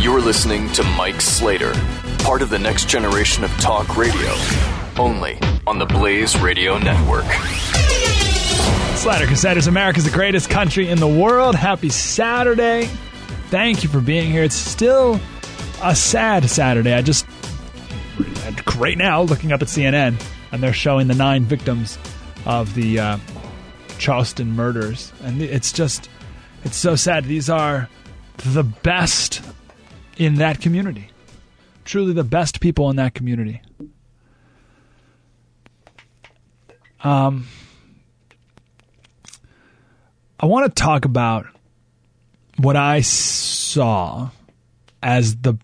You're listening to Mike Slater, part of the next generation of talk radio, only on the Blaze Radio Network. Slater Crusaders, America's the greatest country in the world. Happy Saturday. Thank you for being here. It's still a sad Saturday. I just, right now, looking up at CNN, and they're showing the nine victims of the uh, Charleston murders. And it's just, it's so sad. These are the best in that community. Truly the best people in that community. Um, I want to talk about what I saw as the.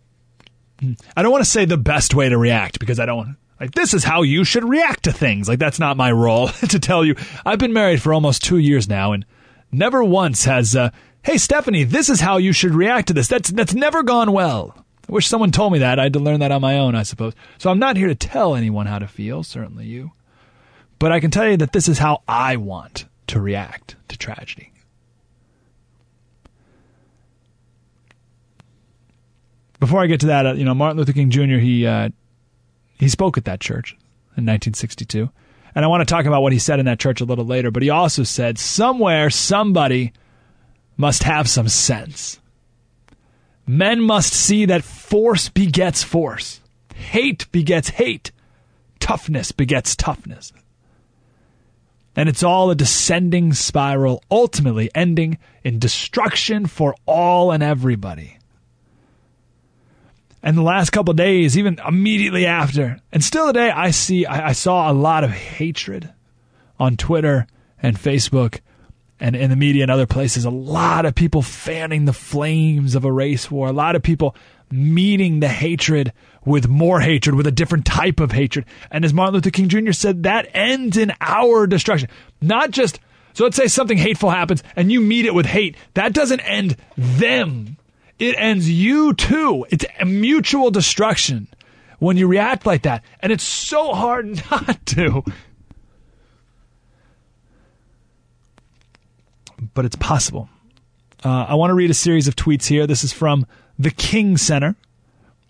I don't want to say the best way to react because I don't. Like, this is how you should react to things. Like, that's not my role to tell you. I've been married for almost two years now, and never once has, uh, hey, Stephanie, this is how you should react to this. That's, that's never gone well. I wish someone told me that. I had to learn that on my own, I suppose. So I'm not here to tell anyone how to feel, certainly you. But I can tell you that this is how I want to react to tragedy. Before I get to that, uh, you know, Martin Luther King Jr. he uh, he spoke at that church in 1962, and I want to talk about what he said in that church a little later. But he also said somewhere somebody must have some sense. Men must see that force begets force, hate begets hate, toughness begets toughness. And it's all a descending spiral, ultimately ending in destruction for all and everybody. And the last couple days, even immediately after, and still today, I see, I, I saw a lot of hatred on Twitter and Facebook and in the media and other places, a lot of people fanning the flames of a race war, a lot of people meeting the hatred with more hatred, with a different type of hatred. And as Martin Luther King Jr. said, that ends in our destruction. Not just, so let's say something hateful happens and you meet it with hate. That doesn't end them. It ends you too. It's a mutual destruction when you react like that. And it's so hard not to. But it's possible. Uh, I want to read a series of tweets here. This is from the King Center.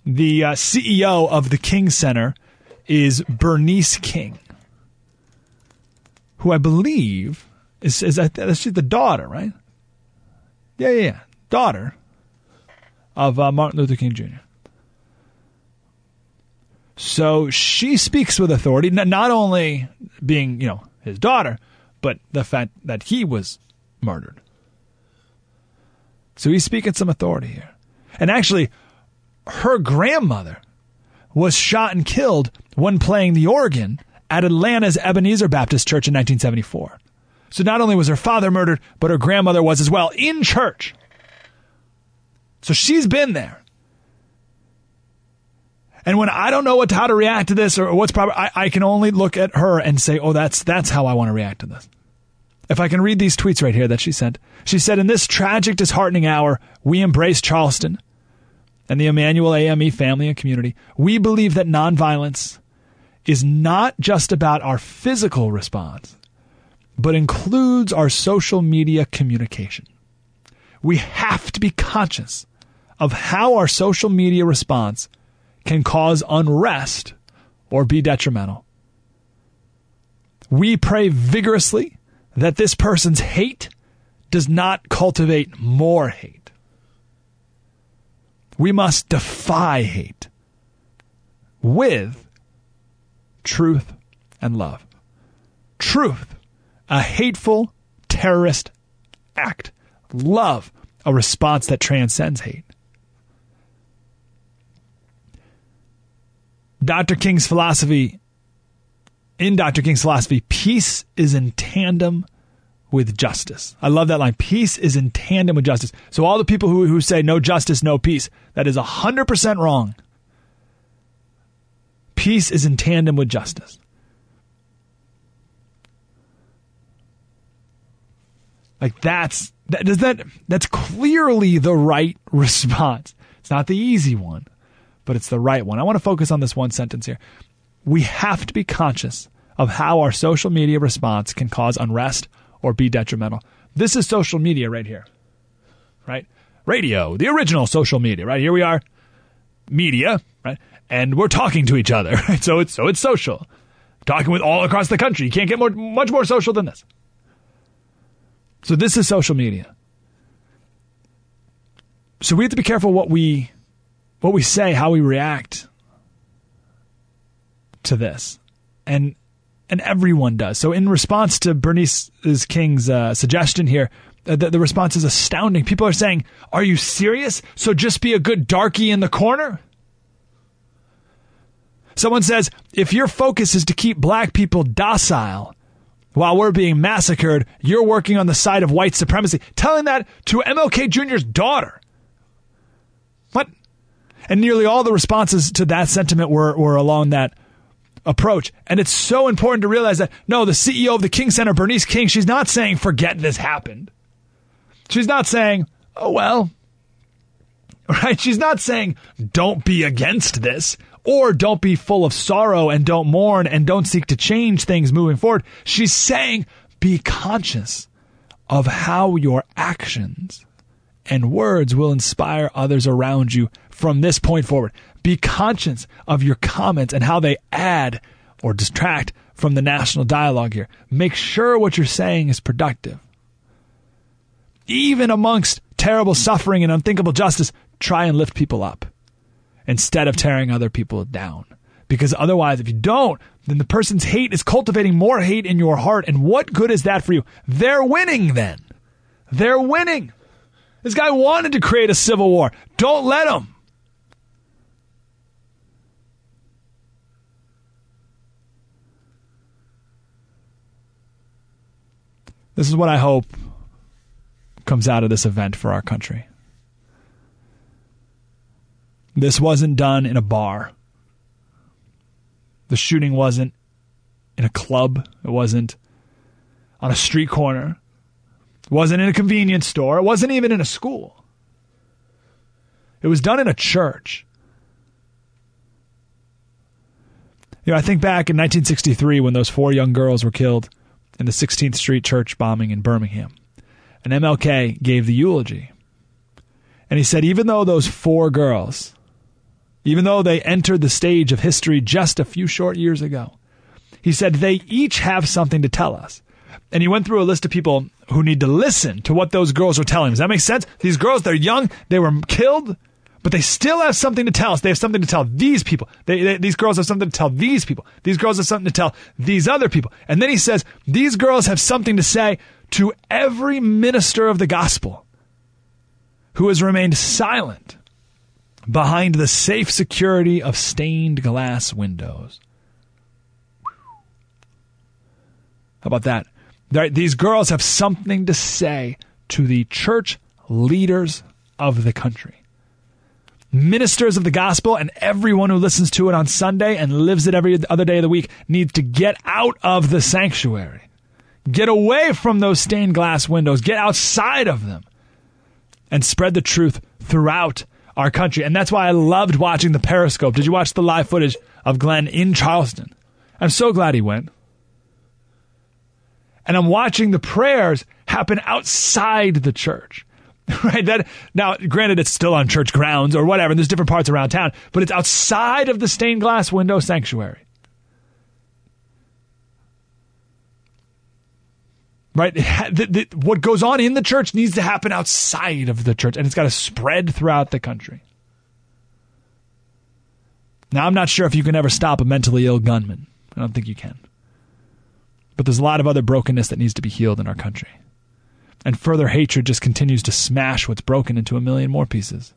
The uh, CEO of the King Center is Bernice King, who I believe is, is that's the daughter, right? Yeah, yeah, yeah. Daughter of uh, Martin Luther King Jr. So she speaks with authority, not only being, you know, his daughter, but the fact that he was murdered. So he's speaking some authority here. And actually, her grandmother was shot and killed when playing the organ at Atlanta's Ebenezer Baptist Church in 1974. So not only was her father murdered, but her grandmother was as well in church. So she's been there. And when I don't know what how to react to this or what's proper, I, I can only look at her and say, "Oh, that's that's how I want to react to this." If I can read these tweets right here that she sent, she said, "In this tragic, disheartening hour, we embrace Charleston and the Emanuel AME family and community. We believe that nonviolence is not just about our physical response, but includes our social media communication. We have to be conscious of how our social media response can cause unrest or be detrimental. We pray vigorously that this person's hate does not cultivate more hate. We must defy hate with truth and love. Truth, a hateful terrorist act. Love, a response that transcends hate. Dr. King's philosophy, in Dr. King's philosophy, peace is in tandem with justice. I love that line. Peace is in tandem with justice. So all the people who, who say no justice, no peace, that is 100% wrong. Peace is in tandem with justice. Like that's that does that that's clearly the right response. It's not the easy one, but it's the right one. I want to focus on this one sentence here. We have to be conscious of how our social media response can cause unrest or be detrimental. This is social media right here. Right? Radio, the original social media, right? Here we are. Media, right? And we're talking to each other, right? So it's so it's social. Talking with all across the country. You can't get more much more social than this. So this is social media. So we have to be careful what we what we say, how we react to this. And and everyone does. So in response to Bernice King's uh, suggestion here, uh, the, the response is astounding. People are saying, "Are you serious? So just be a good darky in the corner?" Someone says, "If your focus is to keep black people docile, while we're being massacred, you're working on the side of white supremacy. Telling that to MLK Jr.'s daughter. What? And nearly all the responses to that sentiment were, were along that approach. And it's so important to realize that no, the CEO of the King Center, Bernice King, she's not saying, forget this happened. She's not saying, oh, well, right? She's not saying, don't be against this or don't be full of sorrow and don't mourn and don't seek to change things moving forward. She's saying be conscious of how your actions and words will inspire others around you from this point forward. Be conscious of your comments and how they add or distract from the national dialogue here. Make sure what you're saying is productive. Even amongst terrible suffering and unthinkable justice, try and lift people up instead of tearing other people down. Because otherwise, if you don't, then the person's hate is cultivating more hate in your heart. And what good is that for you? They're winning then. They're winning. This guy wanted to create a civil war. Don't let him. This is what I hope comes out of this event for our country. This wasn't done in a bar. The shooting wasn't in a club. It wasn't on a street corner. It wasn't in a convenience store. It wasn't even in a school. It was done in a church. You know, I think back in 1963 when those four young girls were killed in the 16th Street church bombing in Birmingham. And MLK gave the eulogy. And he said, even though those four girls even though they entered the stage of history just a few short years ago. He said they each have something to tell us. And he went through a list of people who need to listen to what those girls are telling. Does that make sense? These girls, they're young, they were killed, but they still have something to tell us. They have something to tell these people. They, they, these girls have something to tell these people. These girls have something to tell these other people. And then he says, these girls have something to say to every minister of the gospel who has remained silent behind the safe security of stained glass windows. How about that? These girls have something to say to the church leaders of the country. Ministers of the gospel and everyone who listens to it on Sunday and lives it every other day of the week needs to get out of the sanctuary. Get away from those stained glass windows. Get outside of them and spread the truth throughout our country. And that's why I loved watching the Periscope. Did you watch the live footage of Glenn in Charleston? I'm so glad he went. And I'm watching the prayers happen outside the church. Right? That now, granted, it's still on church grounds or whatever, and there's different parts around town, but it's outside of the stained glass window sanctuary. right? The, the, what goes on in the church needs to happen outside of the church, and it's got to spread throughout the country. Now, I'm not sure if you can ever stop a mentally ill gunman. I don't think you can. But there's a lot of other brokenness that needs to be healed in our country. And further hatred just continues to smash what's broken into a million more pieces.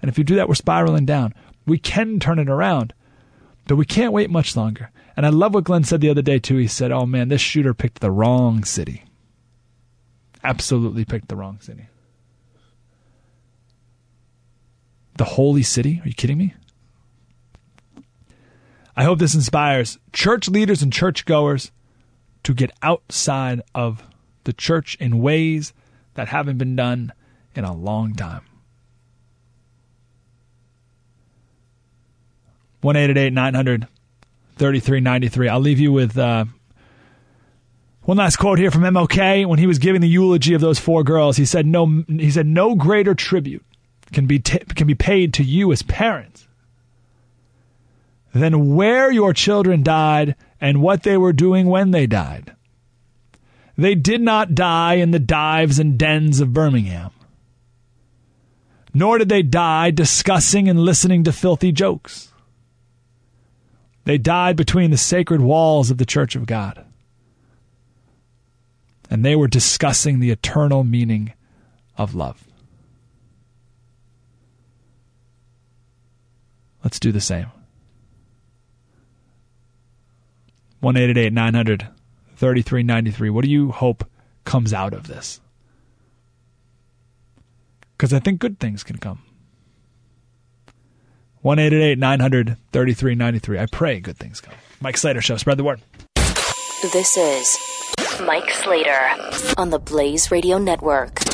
And if you do that, we're spiraling down. We can turn it around, but we can't wait much longer. And I love what Glenn said the other day, too. He said, Oh man, this shooter picked the wrong city. absolutely picked the wrong city. The holy city? Are you kidding me? I hope this inspires church leaders and churchgoers to get outside of the church in ways that haven't been done in a long time. 1 900 3393. I'll leave you with uh, one last quote here from MLK when he was giving the eulogy of those four girls. He said, "No, he said no greater tribute can be t- can be paid to you as parents than where your children died and what they were doing when they died. They did not die in the dives and dens of Birmingham." Nor did they die discussing and listening to filthy jokes. They died between the sacred walls of the Church of God. And they were discussing the eternal meaning of love. Let's do the same. 1 900 3393. What do you hope comes out of this? Because I think good things can come. 1 900 3393. I pray good things come. Mike Slater Show. Spread the word. This is Mike Slater on the Blaze Radio Network.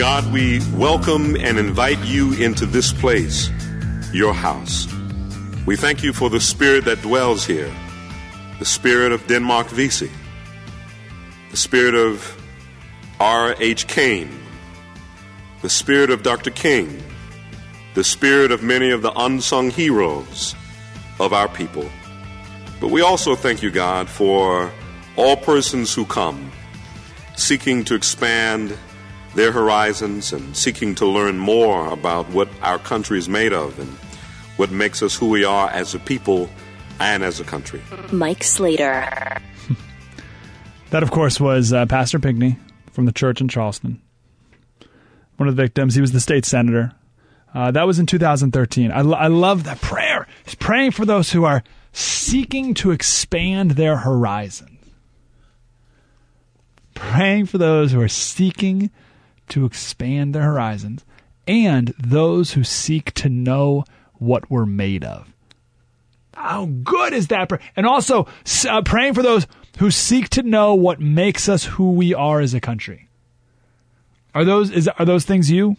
God, we welcome and invite you into this place, your house. We thank you for the spirit that dwells here, the spirit of Denmark Vesey, the spirit of R.H. Cain, the spirit of Dr. King, the spirit of many of the unsung heroes of our people. But we also thank you, God, for all persons who come seeking to expand their horizons and seeking to learn more about what our country is made of and what makes us who we are as a people and as a country. Mike Slater. that, of course, was uh, Pastor Pinckney from the church in Charleston. One of the victims. He was the state senator. Uh, that was in 2013. I, lo- I love that prayer. He's praying for those who are seeking to expand their horizons. Praying for those who are seeking to expand their horizons and those who seek to know what we're made of. How good is that? And also uh, praying for those who seek to know what makes us who we are as a country. Are those is are those things you?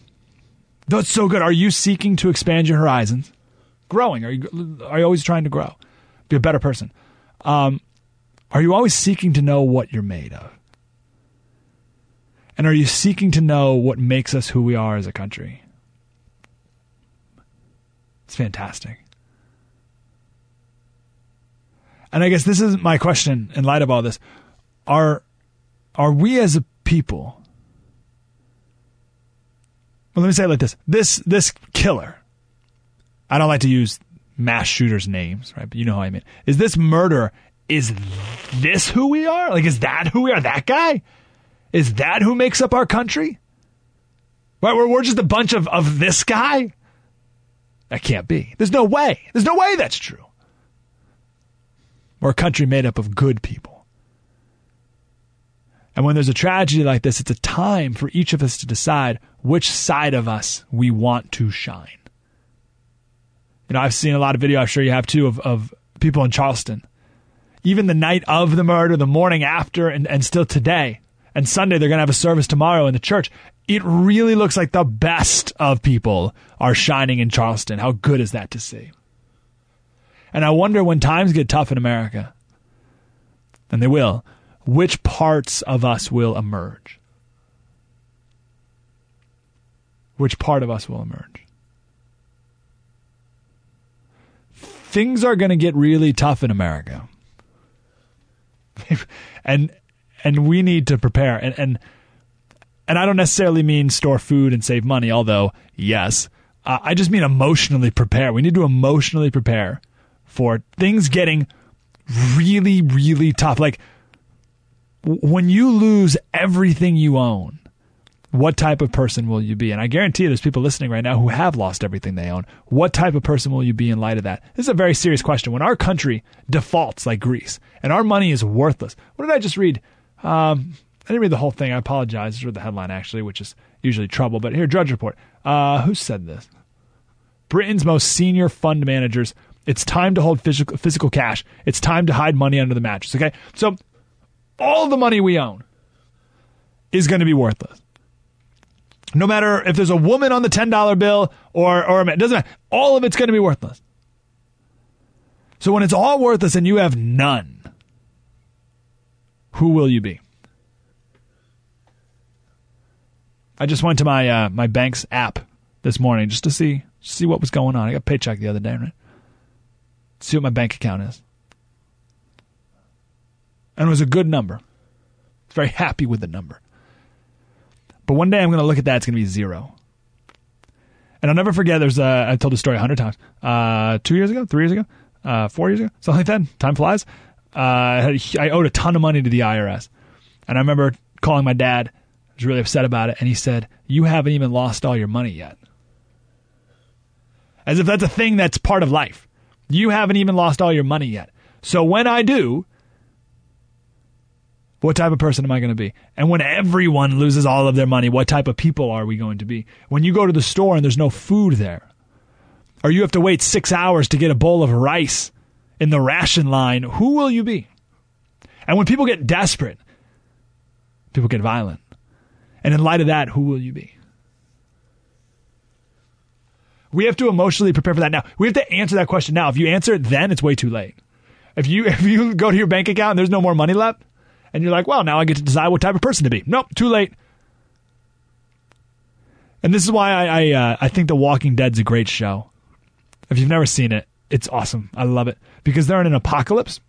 That's so good. Are you seeking to expand your horizons? Growing? Are you are you always trying to grow? Be a better person. Um, are you always seeking to know what you're made of? And are you seeking to know what makes us who we are as a country? It's fantastic. And I guess this is my question in light of all this. Are are we as a people well, let me say it like this. This this killer. I don't like to use mass shooters' names, right? But you know how I mean. Is this murder? Is this who we are? Like, is that who we are? That guy? Is that who makes up our country? Right? We're, we're just a bunch of, of this guy? That can't be. There's no way. There's no way that's true. We're a country made up of good people. And when there's a tragedy like this, it's a time for each of us to decide which side of us we want to shine. You know, I've seen a lot of video, I'm sure you have too, of, of people in Charleston. Even the night of the murder, the morning after, and, and still today. And Sunday, they're going to have a service tomorrow in the church. It really looks like the best of people are shining in Charleston. How good is that to see? And I wonder when times get tough in America, and they will, which parts of us will emerge? Which part of us will emerge? things are going to get really tough in America. and and we need to prepare and and and I don't necessarily mean store food and save money, although yes, uh, I just mean emotionally prepare. We need to emotionally prepare for things getting really really tough. Like when you lose everything you own, what type of person will you be? And I guarantee you there's people listening right now who have lost everything they own. What type of person will you be in light of that? This is a very serious question. When our country defaults like Greece and our money is worthless, what did I just read? Um, I didn't read the whole thing. I apologize. I read the headline actually, which is usually trouble. But here, Drudge Report. Uh, who said this? Britain's most senior fund managers. It's time to hold physical, physical cash. It's time to hide money under the mattress. Okay, so all the money we own is going to be worthless no matter if there's a woman on the $10 bill or, or it doesn't matter. All of it's going to be worthless. So when it's all worthless and you have none, who will you be? I just went to my uh, my bank's app this morning just to see see what was going on. I got a paycheck the other day, right? See what my bank account is. And it was a good number. Very happy with the number. But one day I'm going to look at that, it's going to be zero. And I'll never forget, there's a, I told the story a hundred times. Uh, two years ago, three years ago, uh, four years ago, something like that. Time flies. Uh, I owed a ton of money to the IRS. And I remember calling my dad. I was really upset about it. And he said, You haven't even lost all your money yet. As if that's a thing that's part of life. You haven't even lost all your money yet. So when I do, what type of person am I going to be? And when everyone loses all of their money, what type of people are we going to be? When you go to the store and there's no food there, or you have to wait six hours to get a bowl of rice in the ration line, who will you be? And when people get desperate, people get violent. And in light of that, who will you be? We have to emotionally prepare for that now. We have to answer that question now. If you answer it then, it's way too late. If you if you go to your bank account and there's no more money left, and you're like, well, now I get to decide what type of person to be. Nope, too late. And this is why I I, uh, I think The Walking Dead's a great show. If you've never seen it, it's awesome. I love it because they're in an apocalypse,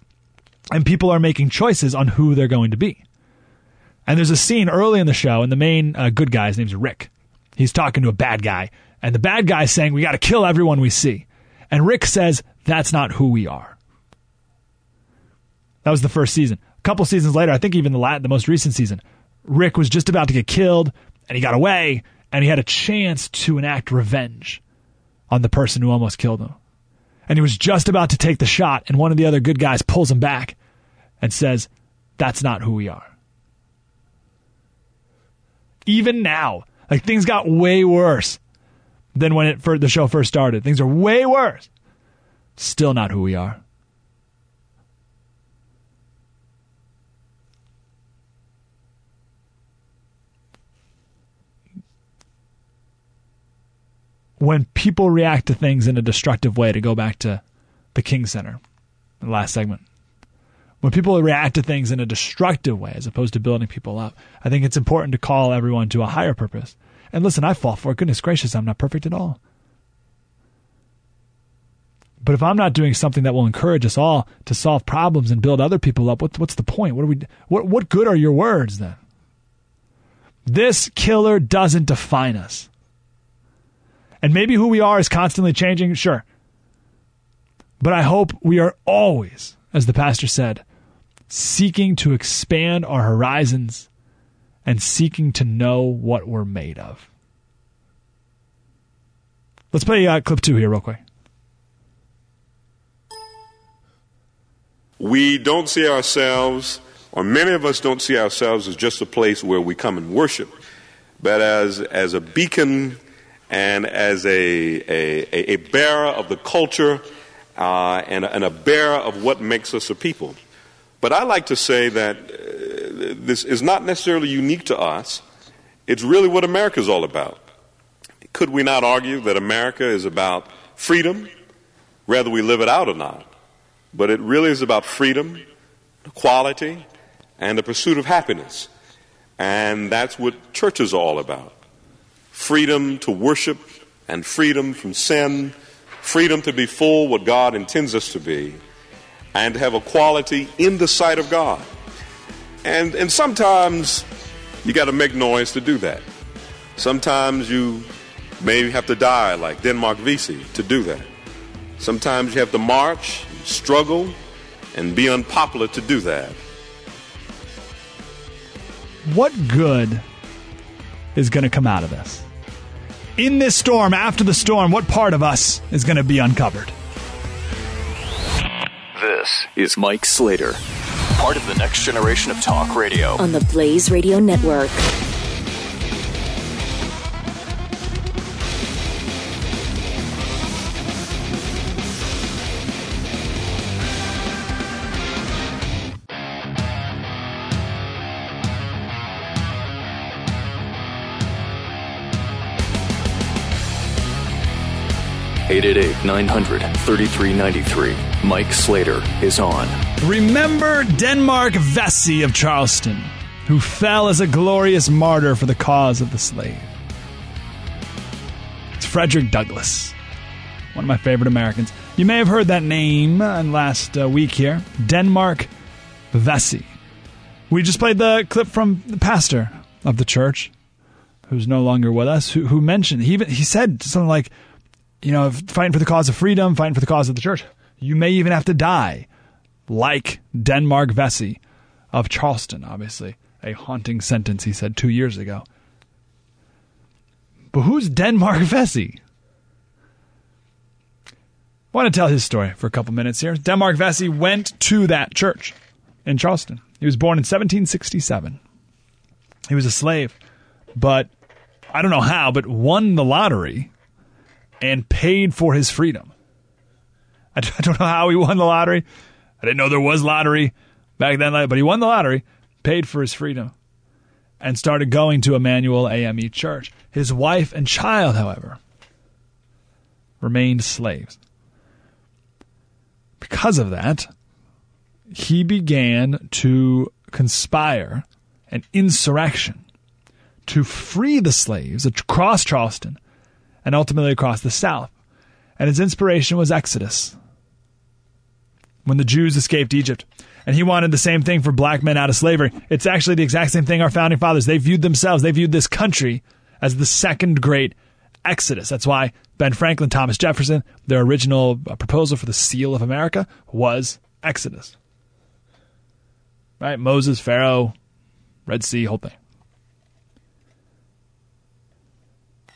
and people are making choices on who they're going to be. And there's a scene early in the show, and the main uh, good guy's name's Rick. He's talking to a bad guy, and the bad guy's saying, "We got to kill everyone we see." And Rick says, "That's not who we are." That was the first season A couple seasons later, I think even the the most recent season, Rick was just about to get killed and he got away and he had a chance to enact revenge on the person who almost killed him. And he was just about to take the shot and one of the other good guys pulls him back and says, "That's not who we are." Even now, like things got way worse than when it the show first started. Things are way worse. Still not who we are. When people react to things in a destructive way, to go back to the King Center, the last segment, when people react to things in a destructive way as opposed to building people up, I think it's important to call everyone to a higher purpose. And listen, I fall for it. Goodness gracious, I'm not perfect at all. But if I'm not doing something that will encourage us all to solve problems and build other people up, what, what's the point? What are we? What what good are your words then? This killer doesn't define us. And maybe who we are is constantly changing, sure. But I hope we are always, as the pastor said, seeking to expand our horizons and seeking to know what we're made of. Let's play uh, clip two here, real quick. We don't see ourselves, or many of us don't see ourselves as just a place where we come and worship, but as, as a beacon and as a, a, a bearer of the culture uh, and, and, a bearer of what makes us a people. But I like to say that uh, this is not necessarily unique to us. It's really what America is all about. Could we not argue that America is about freedom, whether we live it out or not? But it really is about freedom, equality, and the pursuit of happiness. And that's what church is all about freedom to worship and freedom from sin, freedom to be full what God intends us to be, and to have a quality in the sight of God. And, and sometimes you got to make noise to do that. Sometimes you may have to die like Denmark Vesey to do that. Sometimes you have to march, struggle, and be unpopular to do that. What good is going to come out of this? In this storm, after the storm, what part of us is going to be uncovered? This is Mike Slater, part of the next generation of talk radio. on the Blaze Radio Network. Eight eight eight nine hundred thirty three ninety three. Mike Slater is on. Remember Denmark Vesey of Charleston, who fell as a glorious martyr for the cause of the slave. It's Frederick Douglass, one of my favorite Americans. You may have heard that name in last uh, week here Denmark Vesey. We just played the clip from the pastor of the church, who's no longer with us, who, who mentioned, he, even, he said something like, you know, fighting for the cause of freedom, fighting for the cause of the church. You may even have to die, like Denmark Vesey of Charleston, obviously. A haunting sentence, he said two years ago. But who's Denmark Vesey? I want to tell his story for a couple minutes here. Denmark Vesey went to that church in Charleston. He was born in 1767. He was a slave, but I don't know how, but won the lottery and paid for his freedom. I don't know how he won the lottery. I didn't know there was lottery back then, but he won the lottery, paid for his freedom, and started going to Emanuel AME Church. His wife and child, however, remained slaves. Because of that, he began to conspire an insurrection to free the slaves across Charleston and ultimately across the South. And his inspiration was Exodus, when the Jews escaped Egypt. And he wanted the same thing for black men out of slavery. It's actually the exact same thing our founding fathers. They viewed themselves, they viewed this country as the second great Exodus. That's why Ben Franklin, Thomas Jefferson, their original uh, proposal for the seal of America was Exodus. Right? Moses, Pharaoh, Red Sea, whole thing.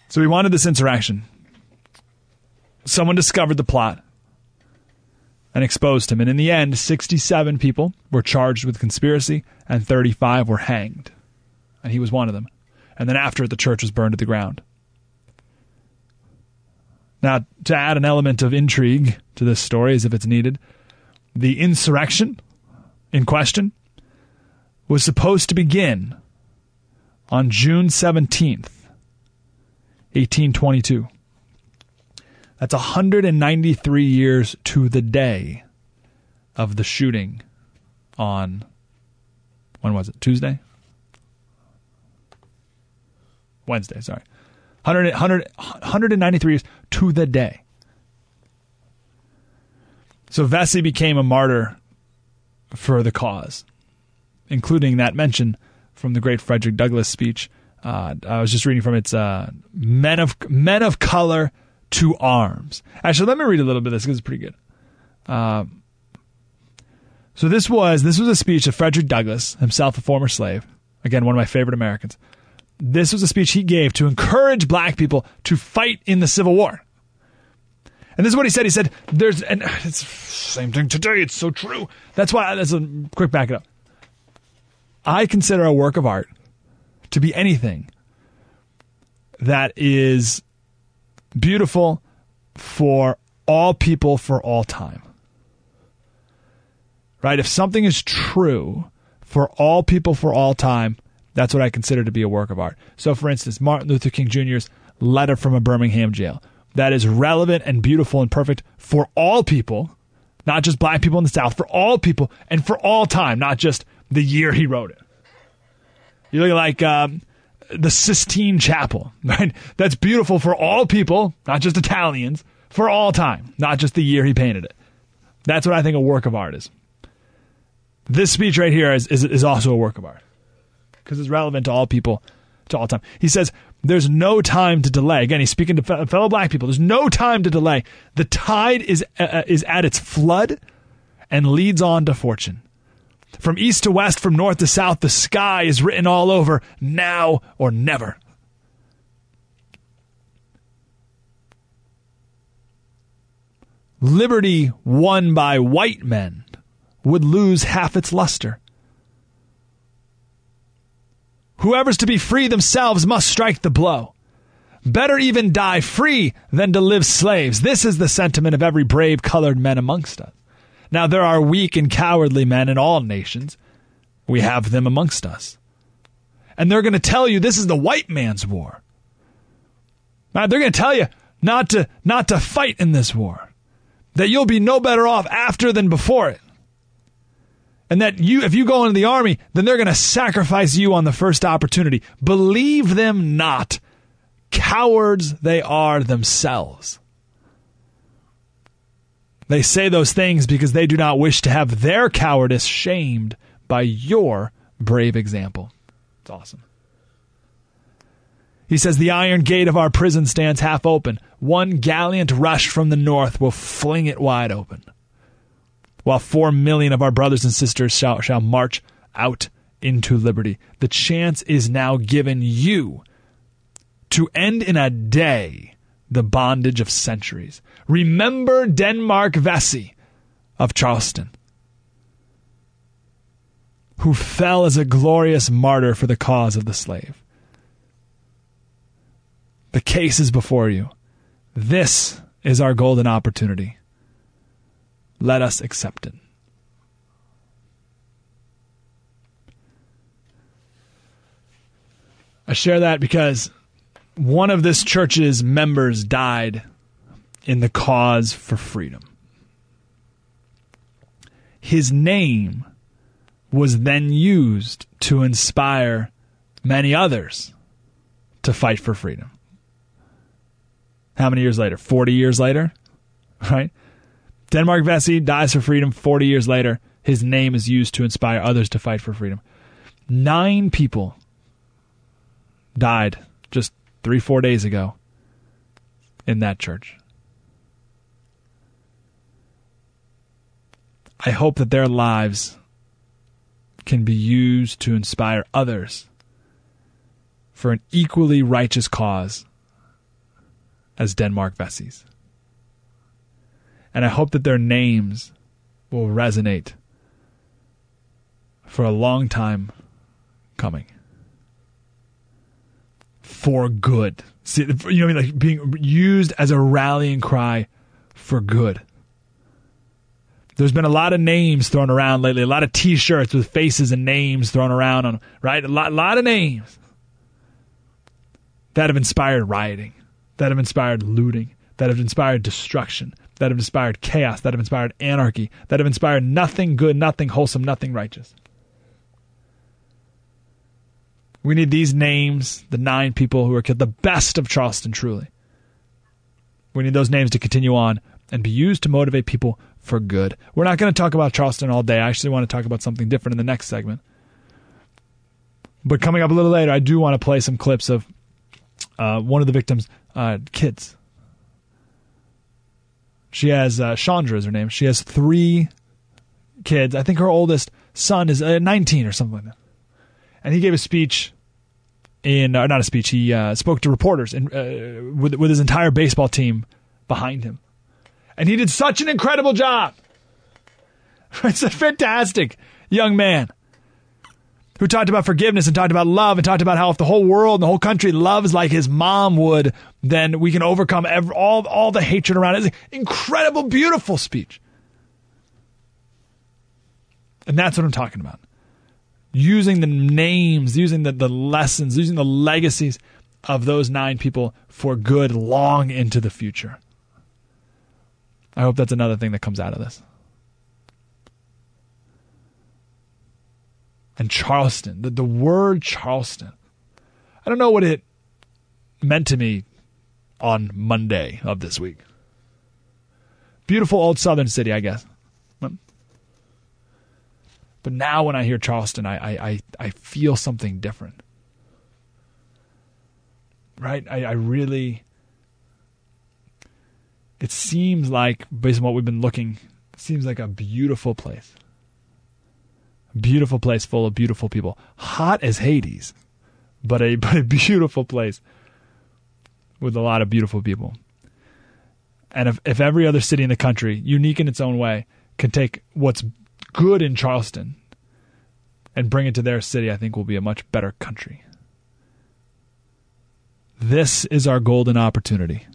So he wanted this insurrection. Someone discovered the plot and exposed him. And in the end, 67 people were charged with conspiracy and 35 were hanged. And he was one of them. And then after, it, the church was burned to the ground. Now, to add an element of intrigue to this story, as if it's needed, the insurrection in question was supposed to begin on June 17th, 1822. That's 193 years to the day of the shooting on, when was it? Tuesday? Wednesday, sorry. 100, 100, 193 years to the day. So Vesey became a martyr for the cause, including that mention from the great Frederick Douglass speech. Uh, I was just reading from its uh, "Men of Men of Color to Arms." Actually, let me read a little bit of this because it's pretty good. Uh, so this was this was a speech of Frederick Douglass, himself a former slave, again one of my favorite Americans. This was a speech he gave to encourage black people to fight in the Civil War. And this is what he said. He said, "There's and it's same thing today. It's so true. That's why. That's a quick back it up. I consider a work of art to be anything that is beautiful for all people for all time. Right? If something is true for all people for all time, that's what I consider to be a work of art. So, for instance, Martin Luther King Jr.'s letter from a Birmingham jail that is relevant and beautiful and perfect for all people, not just black people in the South, for all people and for all time, not just the year he wrote it. You look like um, the Sistine Chapel, right? That's beautiful for all people, not just Italians, for all time, not just the year he painted it. That's what I think a work of art is. This speech right here is, is, is also a work of art because it's relevant to all people, to all time. He says, There's no time to delay. Again, he's speaking to fellow black people. There's no time to delay. The tide is, uh, uh, is at its flood and leads on to fortune. From east to west, from north to south, the sky is written all over now or never. Liberty won by white men would lose half its luster. Whoever's to be free themselves must strike the blow. Better even die free than to live slaves. This is the sentiment of every brave colored man amongst us. Now, there are weak and cowardly men in all nations. We have them amongst us. And they're going to tell you this is the white man's war. Right? They're going to tell you not to, not to fight in this war. That you'll be no better off after than before it. And that you, if you go into the army, then they're going to sacrifice you on the first opportunity. Believe them not. Cowards they are themselves. They say those things because they do not wish to have their cowardice shamed by your brave example. It's awesome. He says, The iron gate of our prison stands half open. One gallant rush from the north will fling it wide open while four million of our brothers and sisters shall, shall march out into liberty. The chance is now given you to end in a day the bondage of centuries. Remember Denmark Vesey of Charleston, who fell as a glorious martyr for the cause of the slave. The case is before you. This is our golden opportunity. Let us accept it. I share that because one of this church's members died in the cause for freedom. His name was then used to inspire many others to fight for freedom. How many years later? 40 years later? Right? Denmark Vesey dies for freedom 40 years later. His name is used to inspire others to fight for freedom. Nine people died just three, four days ago in that church. I hope that their lives can be used to inspire others for an equally righteous cause as Denmark Vesey's and I hope that their names will resonate for a long time coming. For good. See, you know, what I mean? like being used as a rallying cry for good. There's been a lot of names thrown around lately, a lot of T-shirts with faces and names thrown around on, right? A lot, a lot of names that have inspired rioting, that have inspired looting, that have inspired destruction, that have inspired chaos, that have inspired anarchy, that have inspired nothing good, nothing wholesome, nothing righteous. We need these names, the nine people who were killed, the best of Charleston, truly. We need those names to continue on and be used to motivate people for good. We're not going to talk about Charleston all day. I actually want to talk about something different in the next segment. But coming up a little later, I do want to play some clips of uh, one of the victims' uh, kids she has uh, Chandra is her name. She has three kids. I think her oldest son is uh, 19 or something like that. And he gave a speech in, uh, not a speech. He uh, spoke to reporters and uh, with with his entire baseball team behind him, and he did such an incredible job. It's a fantastic young man who talked about forgiveness and talked about love and talked about how if the whole world and the whole country loves like his mom would, then we can overcome every, all, all the hatred around it. It's an incredible, beautiful speech. And that's what I'm talking about. Using the names, using the, the lessons, using the legacies of those nine people for good long into the future. I hope that's another thing that comes out of this. and Charleston. The, the word Charleston. I don't know what it meant to me on Monday of this week. Beautiful old southern city, I guess. But, now when I hear Charleston, I, I, I, I feel something different. Right? I, I really. It seems like, based on what we've been looking, seems like a beautiful place. Beautiful place full of beautiful people. Hot as Hades, but a, but a beautiful place with a lot of beautiful people. And if, if every other city in the country, unique in its own way, can take what's good in Charleston and bring it to their city, I think we'll be a much better country. This is our golden opportunity.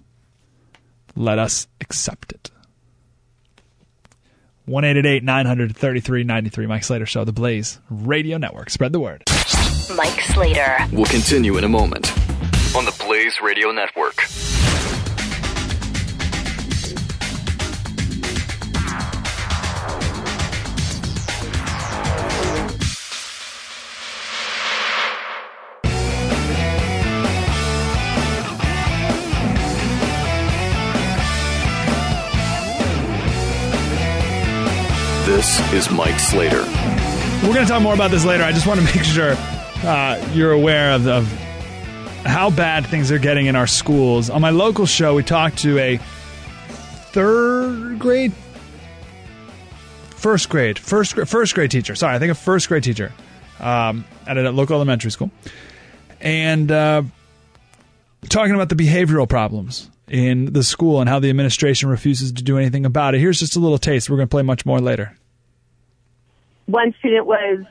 Let us accept it. 1 933 93. Mike Slater Show, The Blaze Radio Network. Spread the word. Mike Slater. We'll continue in a moment on the Blaze Radio Network. This is Mike Slater. We're going to talk more about this later. I just want to make sure uh, you're aware of, of how bad things are getting in our schools. On my local show, we talked to a third grade, first grade, first first grade teacher. Sorry, I think a first grade teacher um, at a local elementary school, and uh, talking about the behavioral problems in the school and how the administration refuses to do anything about it. Here's just a little taste. We're going to play much more later. One student was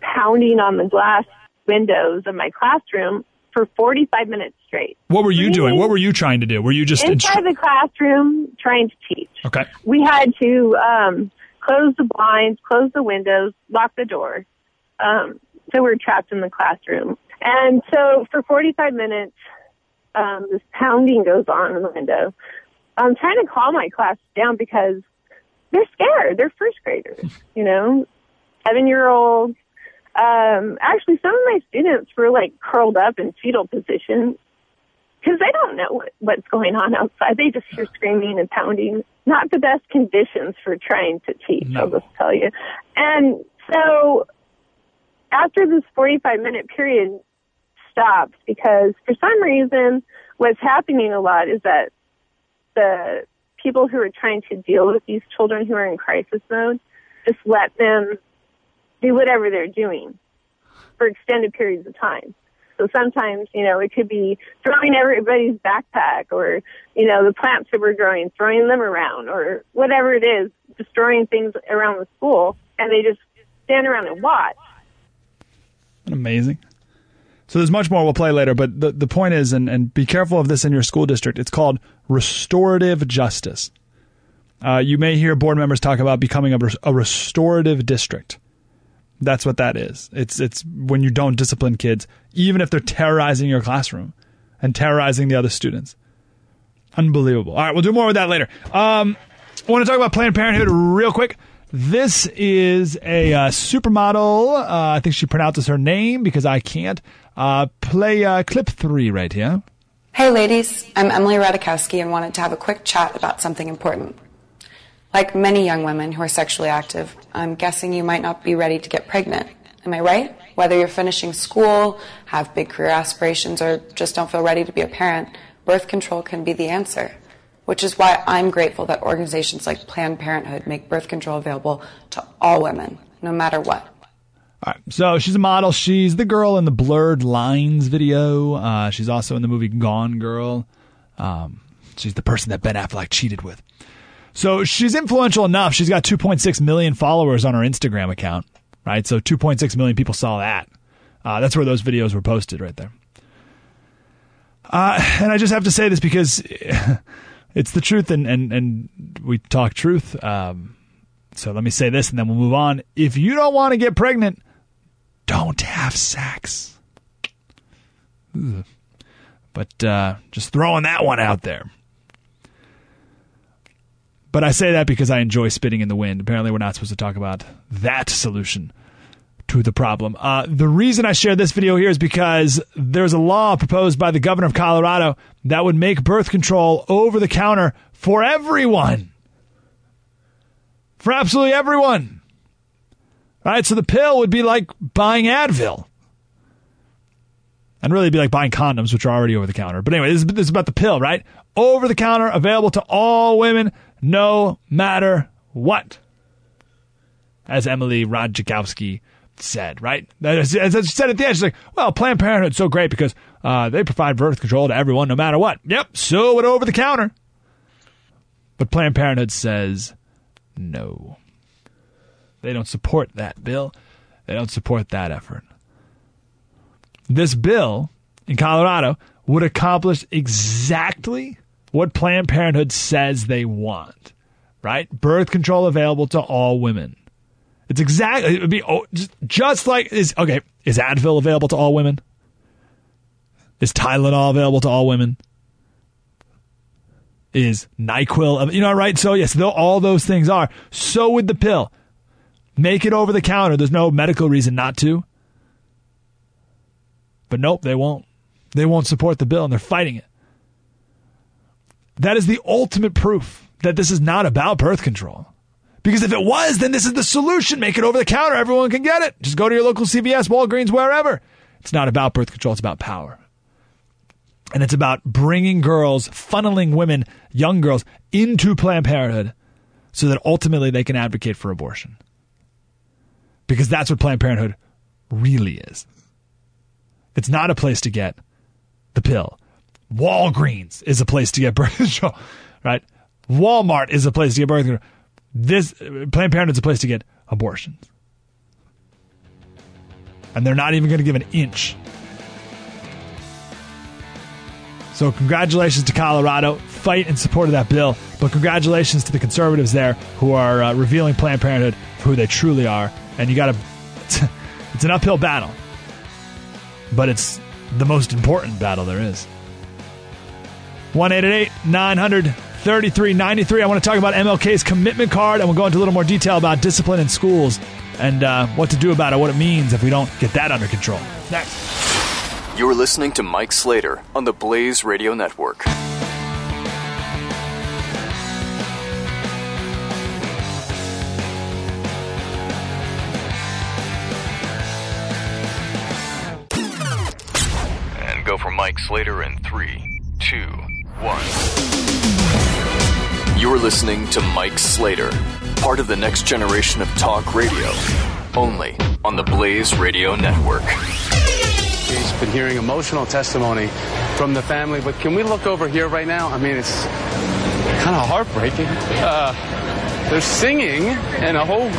pounding on the glass windows of my classroom for 45 minutes straight. What were you doing? What were you trying to do? Were you just inside instru- the classroom trying to teach? Okay. We had to um, close the blinds, close the windows, lock the door. Um, so we're trapped in the classroom. And so for 45 minutes, um, this pounding goes on in the window. I'm trying to calm my class down because they're scared. They're first graders, you know, seven year olds. Um, actually, some of my students were like curled up in fetal position because they don't know what, what's going on outside. They just hear screaming and pounding. Not the best conditions for trying to teach, No. I'll just tell you. And so after this 45 minute period stopped, because for some reason, what's happening a lot is that the people who are trying to deal with these children who are in crisis mode just let them do whatever they're doing for extended periods of time. So sometimes, you know, it could be throwing everybody's backpack or, you know, the plants that we're growing, throwing them around or whatever it is, destroying things around the school and they just stand around and watch. Amazing. So there's much more we'll play later, but the, the point is, and, and be careful of this in your school district, it's called restorative justice. Uh, you may hear board members talk about becoming a, a restorative district. That's what that is. It's it's when you don't discipline kids, even if they're terrorizing your classroom and terrorizing the other students. Unbelievable. All right, we'll do more with that later. Um, I want to talk about Planned Parenthood real quick. This is a uh, supermodel. Uh, I think she pronounces her name because I can't. Uh, play uh, clip three right here. Hey ladies, I'm Emily Ratajkowski and wanted to have a quick chat about something important. Like many young women who are sexually active, I'm guessing you might not be ready to get pregnant. Am I right? Whether you're finishing school, have big career aspirations, or just don't feel ready to be a parent, birth control can be the answer. Which is why I'm grateful that organizations like Planned Parenthood make birth control available to all women, no matter what. All right, so she's a model. She's the girl in the Blurred Lines video. Uh, she's also in the movie Gone Girl. Um, she's the person that Ben Affleck cheated with. So she's influential enough. She's got 2.6 million followers on her Instagram account, right? So 2.6 million people saw that. Uh, that's where those videos were posted right there. Uh, and I just have to say this because it's the truth, and, and, and we talk truth. Um, so let me say this, and then we'll move on. If you don't want to get pregnant, don't have sex. But uh, just throwing that one out there. But I say that because I enjoy spitting in the wind. Apparently, we're not supposed to talk about that solution to the problem. Uh, the reason I share this video here is because there's a law proposed by the governor of Colorado that would make birth control over the counter for everyone. for absolutely everyone. Right? So the pill would be like buying Advil. And really be like buying condoms, which are already over the counter. But anyway, this is, this is about the pill, right? Over the counter, available to all women, no matter what. As Emily Ratajkowski said, right? As, as she said at the end, she's like, well, Planned Parenthood's so great because uh, they provide birth control to everyone no matter what. Yep, so it over the counter. But Planned Parenthood says no. They don't support that bill. They don't support that effort. This bill in Colorado would accomplish exactly what Planned Parenthood says they want, right? Birth control available to all women. It's exactly, it would be oh, just, just like, is, okay, is Advil available to all women? Is Tylenol available to all women? Is NyQuil, you know, right? So, yes, though all those things are, so would the pill. Make it over the counter. There's no medical reason not to. But nope, they won't. They won't support the bill and they're fighting it. That is the ultimate proof that this is not about birth control. Because if it was, then this is the solution. Make it over the counter. Everyone can get it. Just go to your local CVS, Walgreens, wherever. It's not about birth control. It's about power. And it's about bringing girls, funneling women, young girls into Planned Parenthood so that ultimately they can advocate for abortion. Because that's what Planned Parenthood really is. It's not a place to get the pill. Walgreens is a place to get birth control, right? Walmart is a place to get birth control. This Planned Parenthood is a place to get abortions, and they're not even going to give an inch. So, congratulations to Colorado. Fight in support of that bill, but congratulations to the conservatives there who are uh, revealing Planned Parenthood for who they truly are. And you got to, it's an uphill battle, but it's the most important battle there is. 1 900 3393. I want to talk about MLK's commitment card, and we'll go into a little more detail about discipline in schools and uh, what to do about it, what it means if we don't get that under control. Next. You're listening to Mike Slater on the Blaze Radio Network. And go for Mike Slater in three, two, one. You're listening to Mike Slater, part of the next generation of talk radio, only on the Blaze Radio Network. He's been hearing emotional testimony from the family, but can we look over here right now? I mean, it's kind of heartbreaking. Uh, they're singing, and a whole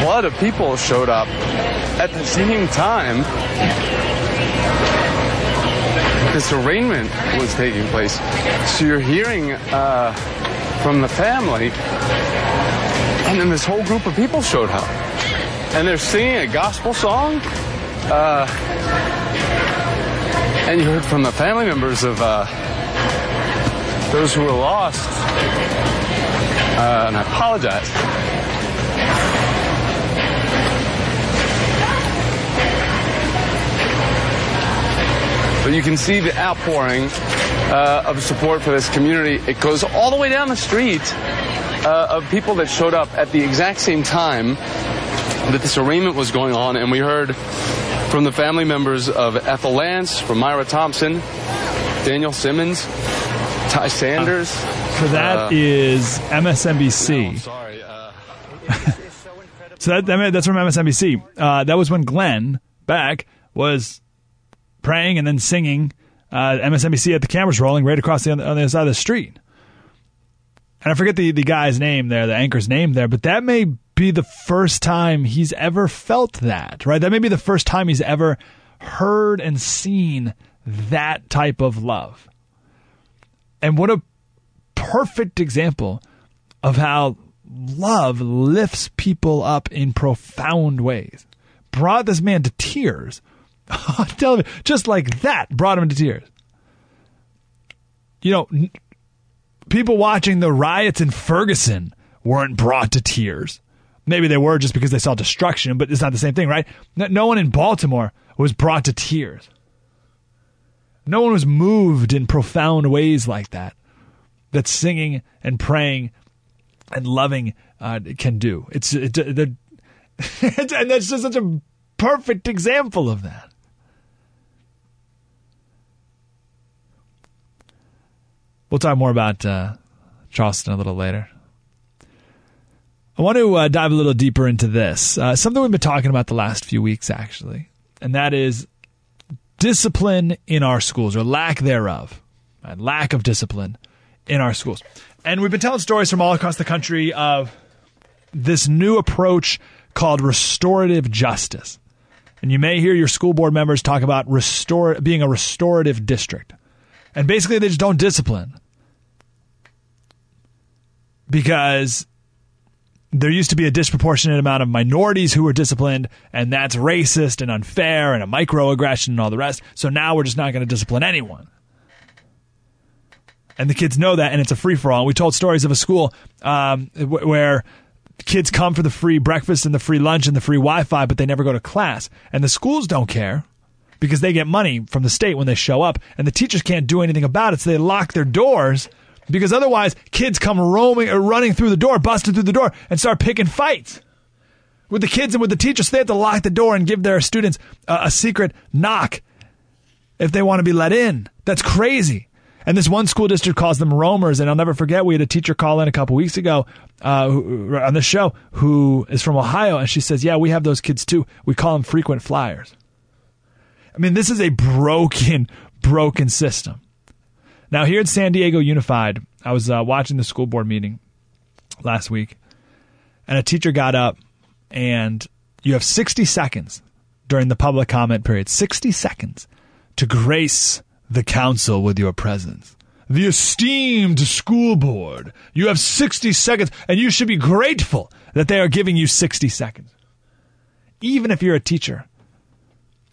flood of people showed up at the same time. This arraignment was taking place. So you're hearing uh, from the family, and then this whole group of people showed up. And they're singing a gospel song. Uh, and you heard from the family members of uh, those who were lost. Uh, and I apologize. But you can see the outpouring uh, of support for this community. It goes all the way down the street uh, of people that showed up at the exact same time that this arraignment was going on. And we heard from the family members of Ethel Lance, from Myra Thompson, Daniel Simmons, Ty Sanders. So that Uh, is MSNBC. I'm sorry. Uh, So that, that- that's from MSNBC. Uh, that was when Glenn Beck was praying and then singing uh, MSNBC at the cameras rolling right across the, on the other side of the street. And I forget the, the guy's name there, the anchor's name there, but that may be the first time he's ever felt that, right? That may be the first time he's ever heard and seen that type of love. And what a perfect example of how love lifts people up in profound ways. Brought this man to tears television, just like that, brought him to tears. You know, n- people watching the riots in Ferguson weren't brought to tears. Maybe they were just because they saw destruction, but it's not the same thing, right? No- one in Baltimore was brought to tears. No one was moved in profound ways like that. That singing and praying and loving uh, can do. It's it, and that's just such a perfect example of that. We'll talk more about uh, Charleston a little later. I want to uh, dive a little deeper into this. Uh, something we've been talking about the last few weeks, actually, and that is discipline in our schools or lack thereof, right? lack of discipline in our schools. And we've been telling stories from all across the country of this new approach called restorative justice. And you may hear your school board members talk about restore, being a restorative district. And basically, they just don't discipline. Because there used to be a disproportionate amount of minorities who were disciplined, and that's racist and unfair and a microaggression and all the rest. So now we're just not going to discipline anyone. And the kids know that, and it's a free for all. We told stories of a school um, where kids come for the free breakfast and the free lunch and the free Wi Fi, but they never go to class. And the schools don't care because they get money from the state when they show up, and the teachers can't do anything about it, so they lock their doors because otherwise kids come roaming or running through the door, busting through the door, and start picking fights with the kids and with the teachers. So they have to lock the door and give their students a, a secret knock if they want to be let in. That's crazy. And this one school district calls them roamers. And I'll never forget, we had a teacher call in a couple weeks ago uh, on the show who is from Ohio. And she says, Yeah, we have those kids too. We call them frequent flyers. I mean, this is a broken, broken system. Now, here at San Diego Unified, I was uh, watching the school board meeting last week, and a teacher got up, and you have 60 seconds during the public comment period 60 seconds to grace the council with your presence. The esteemed school board. You have 60 seconds, and you should be grateful that they are giving you 60 seconds. Even if you're a teacher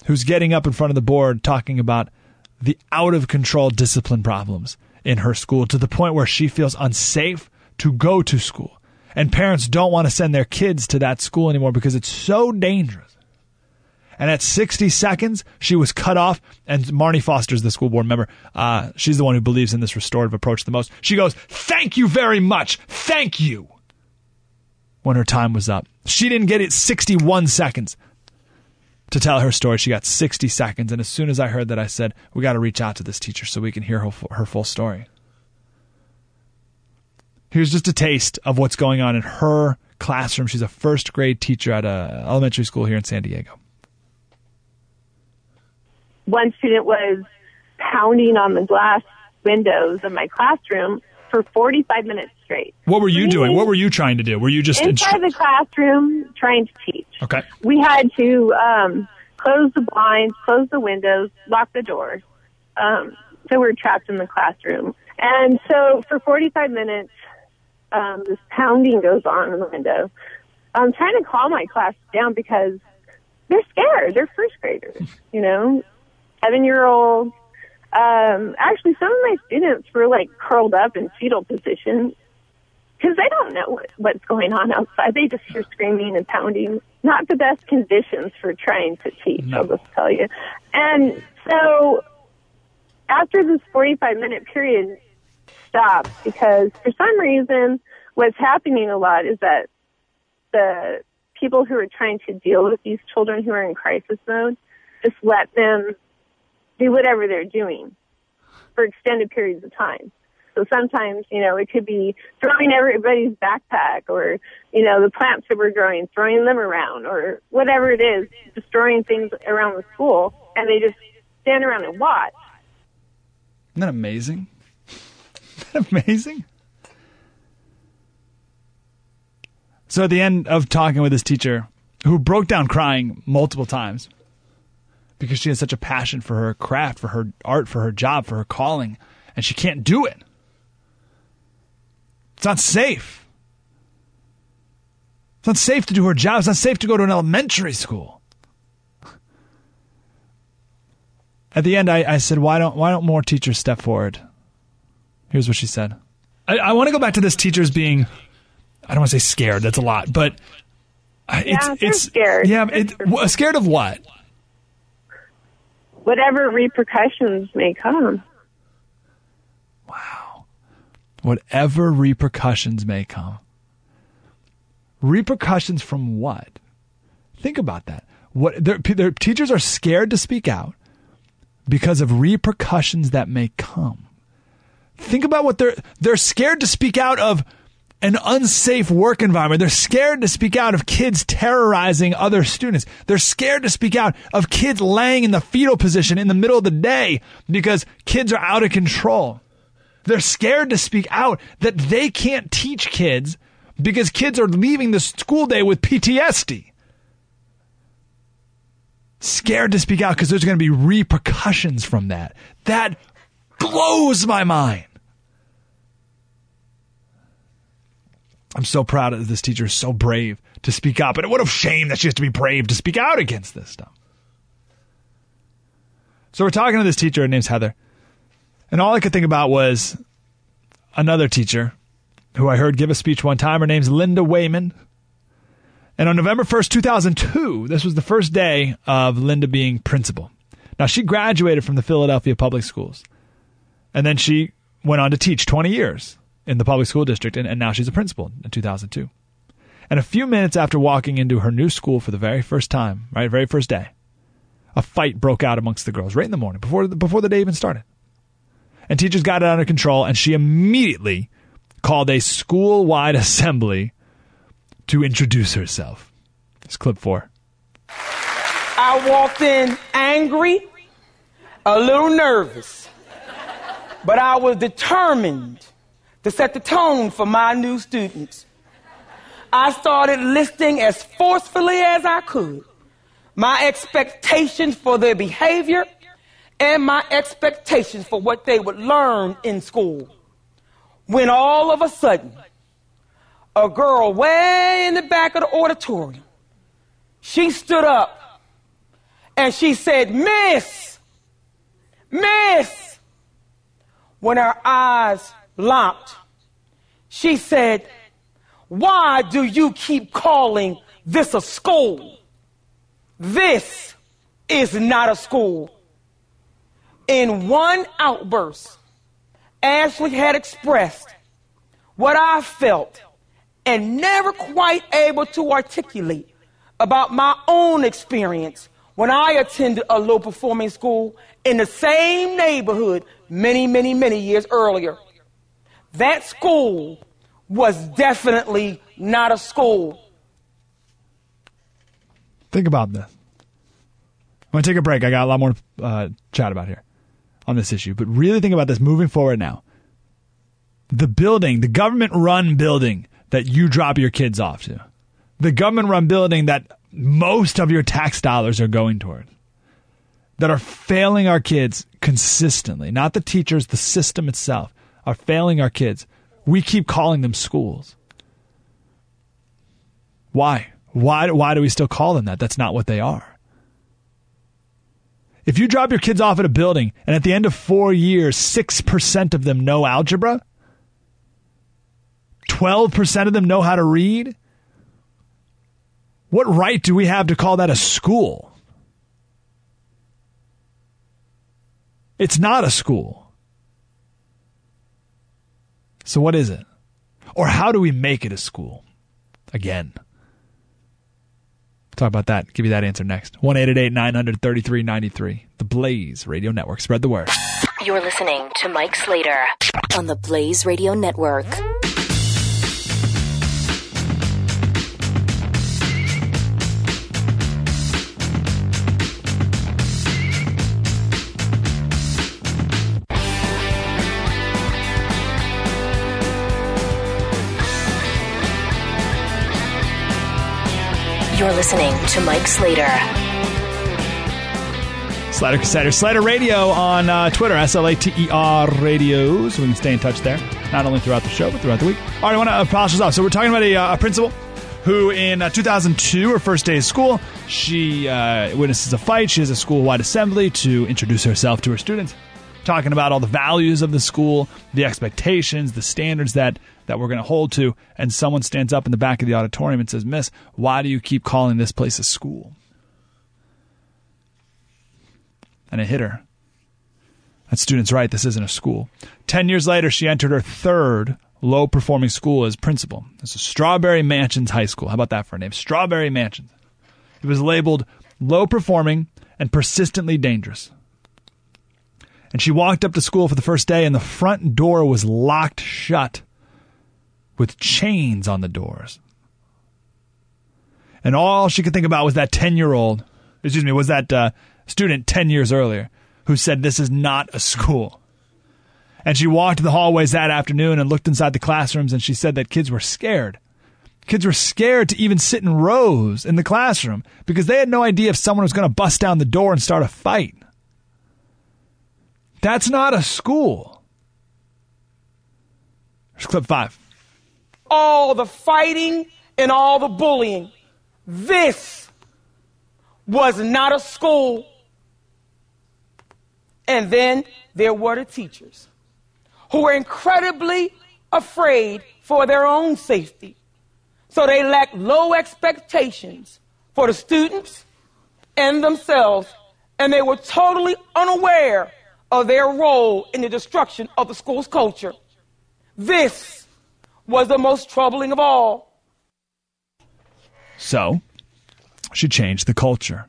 who's getting up in front of the board talking about the out of control discipline problems in her school to the point where she feels unsafe to go to school. And parents don't want to send their kids to that school anymore because it's so dangerous. And at 60 seconds, she was cut off. And Marne Foster's the school board member. Uh, she's the one who believes in this restorative approach the most. She goes, Thank you very much. Thank you. When her time was up, she didn't get it 61 seconds to tell her story. She got 60 seconds. And as soon as I heard that, I said, we got to reach out to this teacher so we can hear her, her full story. Here's just a taste of what's going on in her classroom. She's a first grade teacher at a elementary school here in San Diego. One student was pounding on the glass windows of my classroom for 45 minutes straight. What were you doing? What were you trying to do? Were you just inside instru- the classroom trying to teach? Okay. We had to um, close the blinds, close the windows, lock the doors. Um, so we are trapped in the classroom. And so for 45 minutes, um, this pounding goes on in the window. I'm trying to calm my class down because they're scared. They're first graders, you know, seven year olds, um, actually, some of my students were like curled up in fetal position because they don't know what, what's going on outside. They just hear screaming and pounding. Not the best conditions for trying to teach, no. I'll just tell you. And so after this 45 minute period stopped, because for some reason, what's happening a lot is that the people who are trying to deal with these children who are in crisis mode just let them do whatever they're doing for extended periods of time. So sometimes, you know, it could be throwing everybody's backpack or, you know, the plants that we're growing, throwing them around or whatever it is, destroying things around the school and they just stand around and watch. Isn't that amazing? Isn't that amazing? So at the end of talking with this teacher, who broke down crying multiple times, because she has such a passion for her craft, for her art, for her job, for her calling, and she can't do it. It's not safe. It's not safe to do her job. It's not safe to go to an elementary school. At the end, I, I said, "Why don't why don't more teachers step forward?" Here's what she said. I, I want to go back to this teachers being, I don't want to say scared. That's a lot, but uh, yeah, it's, it's scared. Yeah, it, scared of what? whatever repercussions may come. Wow. Whatever repercussions may come. Repercussions from what? Think about that. What their, their teachers are scared to speak out because of repercussions that may come. Think about what they're they're scared to speak out of an unsafe work environment. They're scared to speak out of kids terrorizing other students. They're scared to speak out of kids laying in the fetal position in the middle of the day because kids are out of control. They're scared to speak out that they can't teach kids because kids are leaving the school day with PTSD. Scared to speak out because there's going to be repercussions from that. That blows my mind. I'm so proud of this teacher, so brave to speak up. And what a shame that she has to be brave to speak out against this stuff. So we're talking to this teacher. Her name's Heather. And all I could think about was another teacher who I heard give a speech one time. Her name's Linda Wayman. And on November 1st, 2002, this was the first day of Linda being principal. Now, she graduated from the Philadelphia Public Schools. And then she went on to teach 20 years in the public school district, and, and now she's a principal in 2002. And a few minutes after walking into her new school for the very first time, right, very first day, a fight broke out amongst the girls right in the morning before the, before the day even started. And teachers got it under control, and she immediately called a school wide assembly to introduce herself. It's clip four. I walked in angry, a little nervous, but I was determined to set the tone for my new students. I started listing as forcefully as I could my expectations for their behavior and my expectations for what they would learn in school. When all of a sudden, a girl way in the back of the auditorium, she stood up and she said, Miss, Miss, when her eyes locked, she said, Why do you keep calling this a school? This is not a school. In one outburst, Ashley had expressed what I felt and never quite able to articulate about my own experience when I attended a low performing school in the same neighborhood many, many, many years earlier. That school was definitely not a school. Think about this. I'm going to take a break. I got a lot more uh, chat about here on this issue, but really think about this moving forward now. The building, the government run building that you drop your kids off to, the government run building that most of your tax dollars are going toward, that are failing our kids consistently, not the teachers, the system itself are failing our kids. We keep calling them schools. Why? Why, why do we still call them that? That's not what they are. If you drop your kids off at a building and at the end of four years, 6% of them know algebra, 12% of them know how to read, what right do we have to call that a school? It's not a school. So, what is it? Or how do we make it a school? Again. Talk about that. Give you that answer next. 1 900 3393. The Blaze Radio Network. Spread the word. You're listening to Mike Slater on the Blaze Radio Network. You're listening to Mike Slater. Slater Slater Slater Radio on uh, Twitter, S L A T E R Radio, so we can stay in touch there, not only throughout the show, but throughout the week. All right, I want to polish off. So we're talking about a, uh, a principal who in uh, 2002, her first day of school, she uh, witnesses a fight. She has a school-wide assembly to introduce herself to her students, talking about all the values of the school, the expectations, the standards that that we're going to hold to. And someone stands up in the back of the auditorium and says, Miss, why do you keep calling this place a school? And it hit her. That student's right. This isn't a school. Ten years later, she entered her third low performing school as principal. It's a Strawberry Mansions High School. How about that for a name? Strawberry Mansions. It was labeled low performing and persistently dangerous. And she walked up to school for the first day, and the front door was locked shut with chains on the doors. And all she could think about was that 10 year old, excuse me, was that uh, student 10 years earlier who said, This is not a school. And she walked the hallways that afternoon and looked inside the classrooms, and she said that kids were scared. Kids were scared to even sit in rows in the classroom because they had no idea if someone was going to bust down the door and start a fight. That's not a school. Here's clip five. All the fighting and all the bullying. This was not a school. And then there were the teachers who were incredibly afraid for their own safety. So they lacked low expectations for the students and themselves, and they were totally unaware of their role in the destruction of the school's culture. This was the most troubling of all. So, she changed the culture.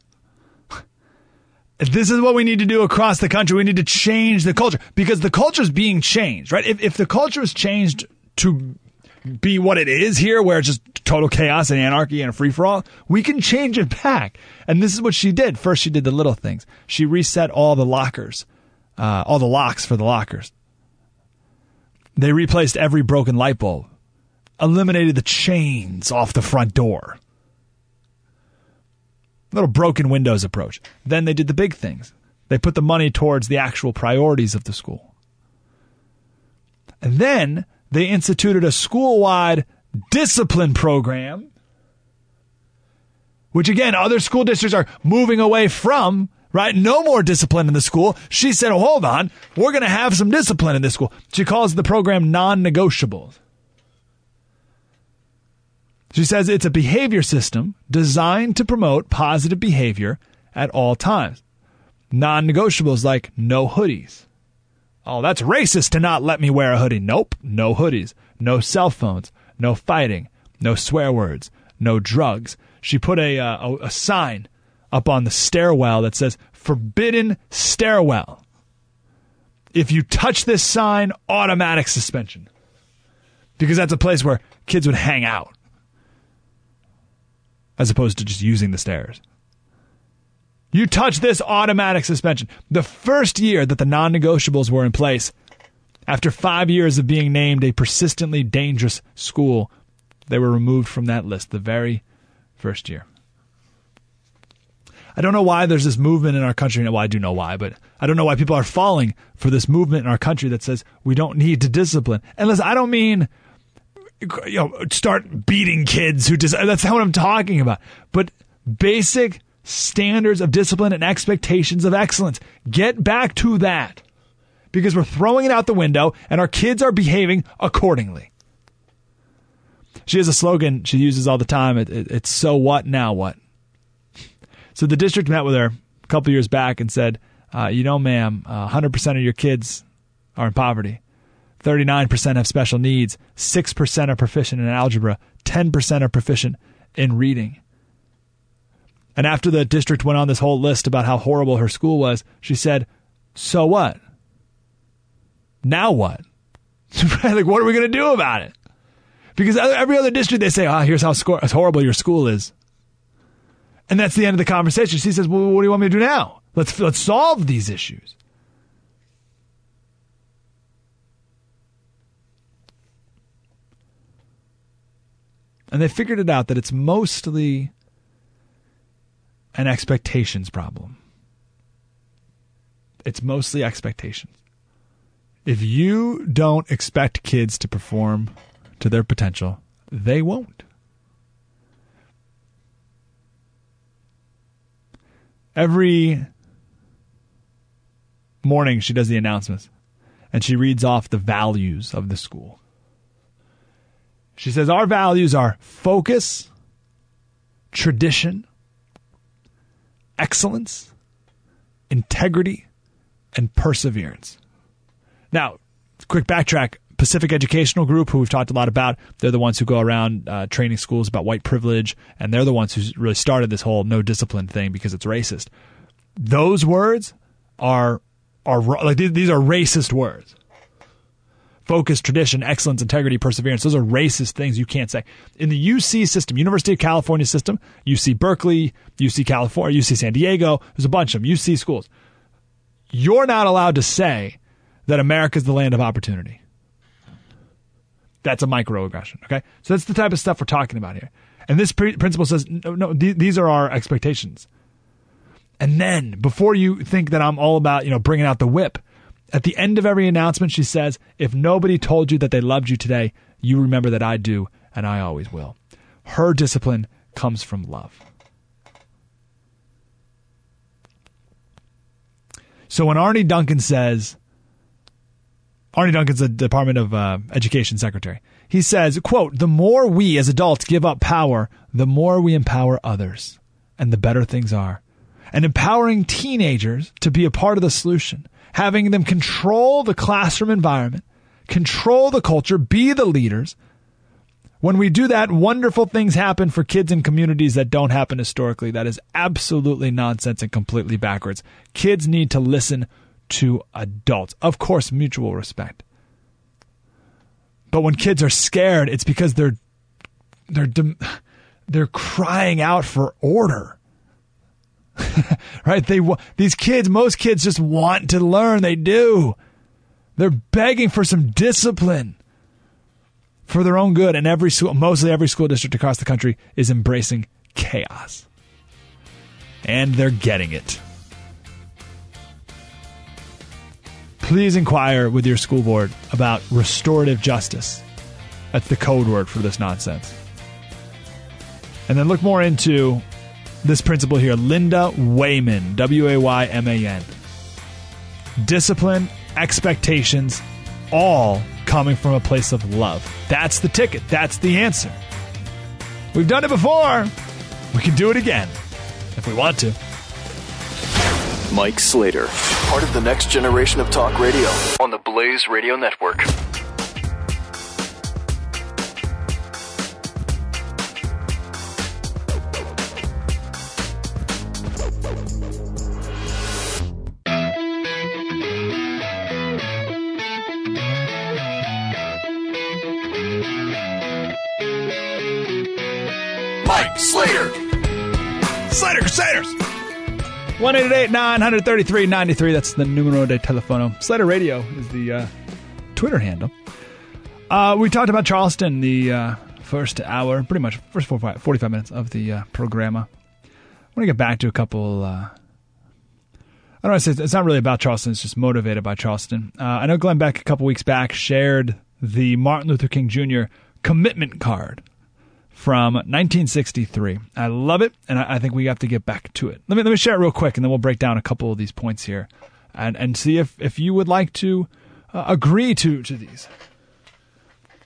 This is what we need to do across the country. We need to change the culture because the culture is being changed, right? If, if the culture is changed to be what it is here, where it's just total chaos and anarchy and a free for all, we can change it back. And this is what she did. First, she did the little things. She reset all the lockers, uh, all the locks for the lockers. They replaced every broken light bulb, eliminated the chains off the front door. Little broken windows approach. Then they did the big things. They put the money towards the actual priorities of the school. And then they instituted a school wide discipline program, which again, other school districts are moving away from, right? No more discipline in the school. She said, oh, hold on, we're going to have some discipline in this school. She calls the program non negotiables. She says it's a behavior system designed to promote positive behavior at all times. Non negotiables like no hoodies. Oh, that's racist to not let me wear a hoodie. Nope, no hoodies, no cell phones, no fighting, no swear words, no drugs. She put a, uh, a, a sign up on the stairwell that says forbidden stairwell. If you touch this sign, automatic suspension. Because that's a place where kids would hang out as opposed to just using the stairs. You touch this automatic suspension. The first year that the non negotiables were in place, after five years of being named a persistently dangerous school, they were removed from that list the very first year. I don't know why there's this movement in our country. Well, I do know why, but I don't know why people are falling for this movement in our country that says we don't need to discipline. And listen, I don't mean you know start beating kids who just that's not what I'm talking about. But basic standards of discipline and expectations of excellence. Get back to that because we're throwing it out the window and our kids are behaving accordingly. She has a slogan she uses all the time. It, it, it's so what, now what? So the district met with her a couple years back and said, uh, you know, ma'am, uh, 100% of your kids are in poverty. 39% have special needs. 6% are proficient in algebra. 10% are proficient in reading. And after the district went on this whole list about how horrible her school was, she said, So what? Now what? like, what are we going to do about it? Because every other district, they say, ah, oh, here's how horrible your school is. And that's the end of the conversation. She says, well, what do you want me to do now? Let's, let's solve these issues. And they figured it out that it's mostly an expectations problem. It's mostly expectations. If you don't expect kids to perform to their potential, they won't. Every morning, she does the announcements and she reads off the values of the school. She says, Our values are focus, tradition, excellence, integrity, and perseverance. Now, quick backtrack. Pacific Educational Group, who we've talked a lot about, they're the ones who go around uh, training schools about white privilege, and they're the ones who really started this whole no discipline thing because it's racist. Those words are are like these are racist words. Focus, tradition, excellence, integrity, perseverance. Those are racist things you can't say. In the UC system, University of California system, UC Berkeley, UC California, UC San Diego, there's a bunch of them, UC schools. You're not allowed to say that America is the land of opportunity. That's a microaggression. Okay, so that's the type of stuff we're talking about here. And this pre- principle says, no, no, th- these are our expectations. And then, before you think that I'm all about, you know, bringing out the whip, at the end of every announcement, she says, If nobody told you that they loved you today, you remember that I do, and I always will. Her discipline comes from love. So when Arne Duncan says, Arne Duncan's the Department of uh, Education Secretary, he says, quote, the more we as adults give up power, the more we empower others, and the better things are and empowering teenagers to be a part of the solution, having them control the classroom environment, control the culture, be the leaders. When we do that, wonderful things happen for kids in communities that don't happen historically. That is absolutely nonsense and completely backwards. Kids need to listen to adults. Of course, mutual respect. But when kids are scared, it's because they're they're they're crying out for order. right? They these kids, most kids just want to learn. They do. They're begging for some discipline for their own good, and every school, mostly every school district across the country is embracing chaos, and they're getting it. Please inquire with your school board about restorative justice. That's the code word for this nonsense. And then look more into this principle here Linda Wayman, W A Y M A N. Discipline, expectations, all coming from a place of love. That's the ticket. That's the answer. We've done it before. We can do it again if we want to. Mike Slater, part of the next generation of talk radio on the Blaze Radio Network. 188 933 93. That's the numero de telefono. Slater Radio is the uh, Twitter handle. Uh, we talked about Charleston the uh, first hour, pretty much first 45, 45 minutes of the uh, programma. I want to get back to a couple. Uh, I don't want to say it's not really about Charleston. It's just motivated by Charleston. Uh, I know Glenn Beck a couple weeks back shared the Martin Luther King Jr. commitment card from 1963. I love it, and I, think we have to get back to it. Let me let me share it real quick, and then we'll break down a couple of these points here, and and see if if you would like to uh, agree to to these.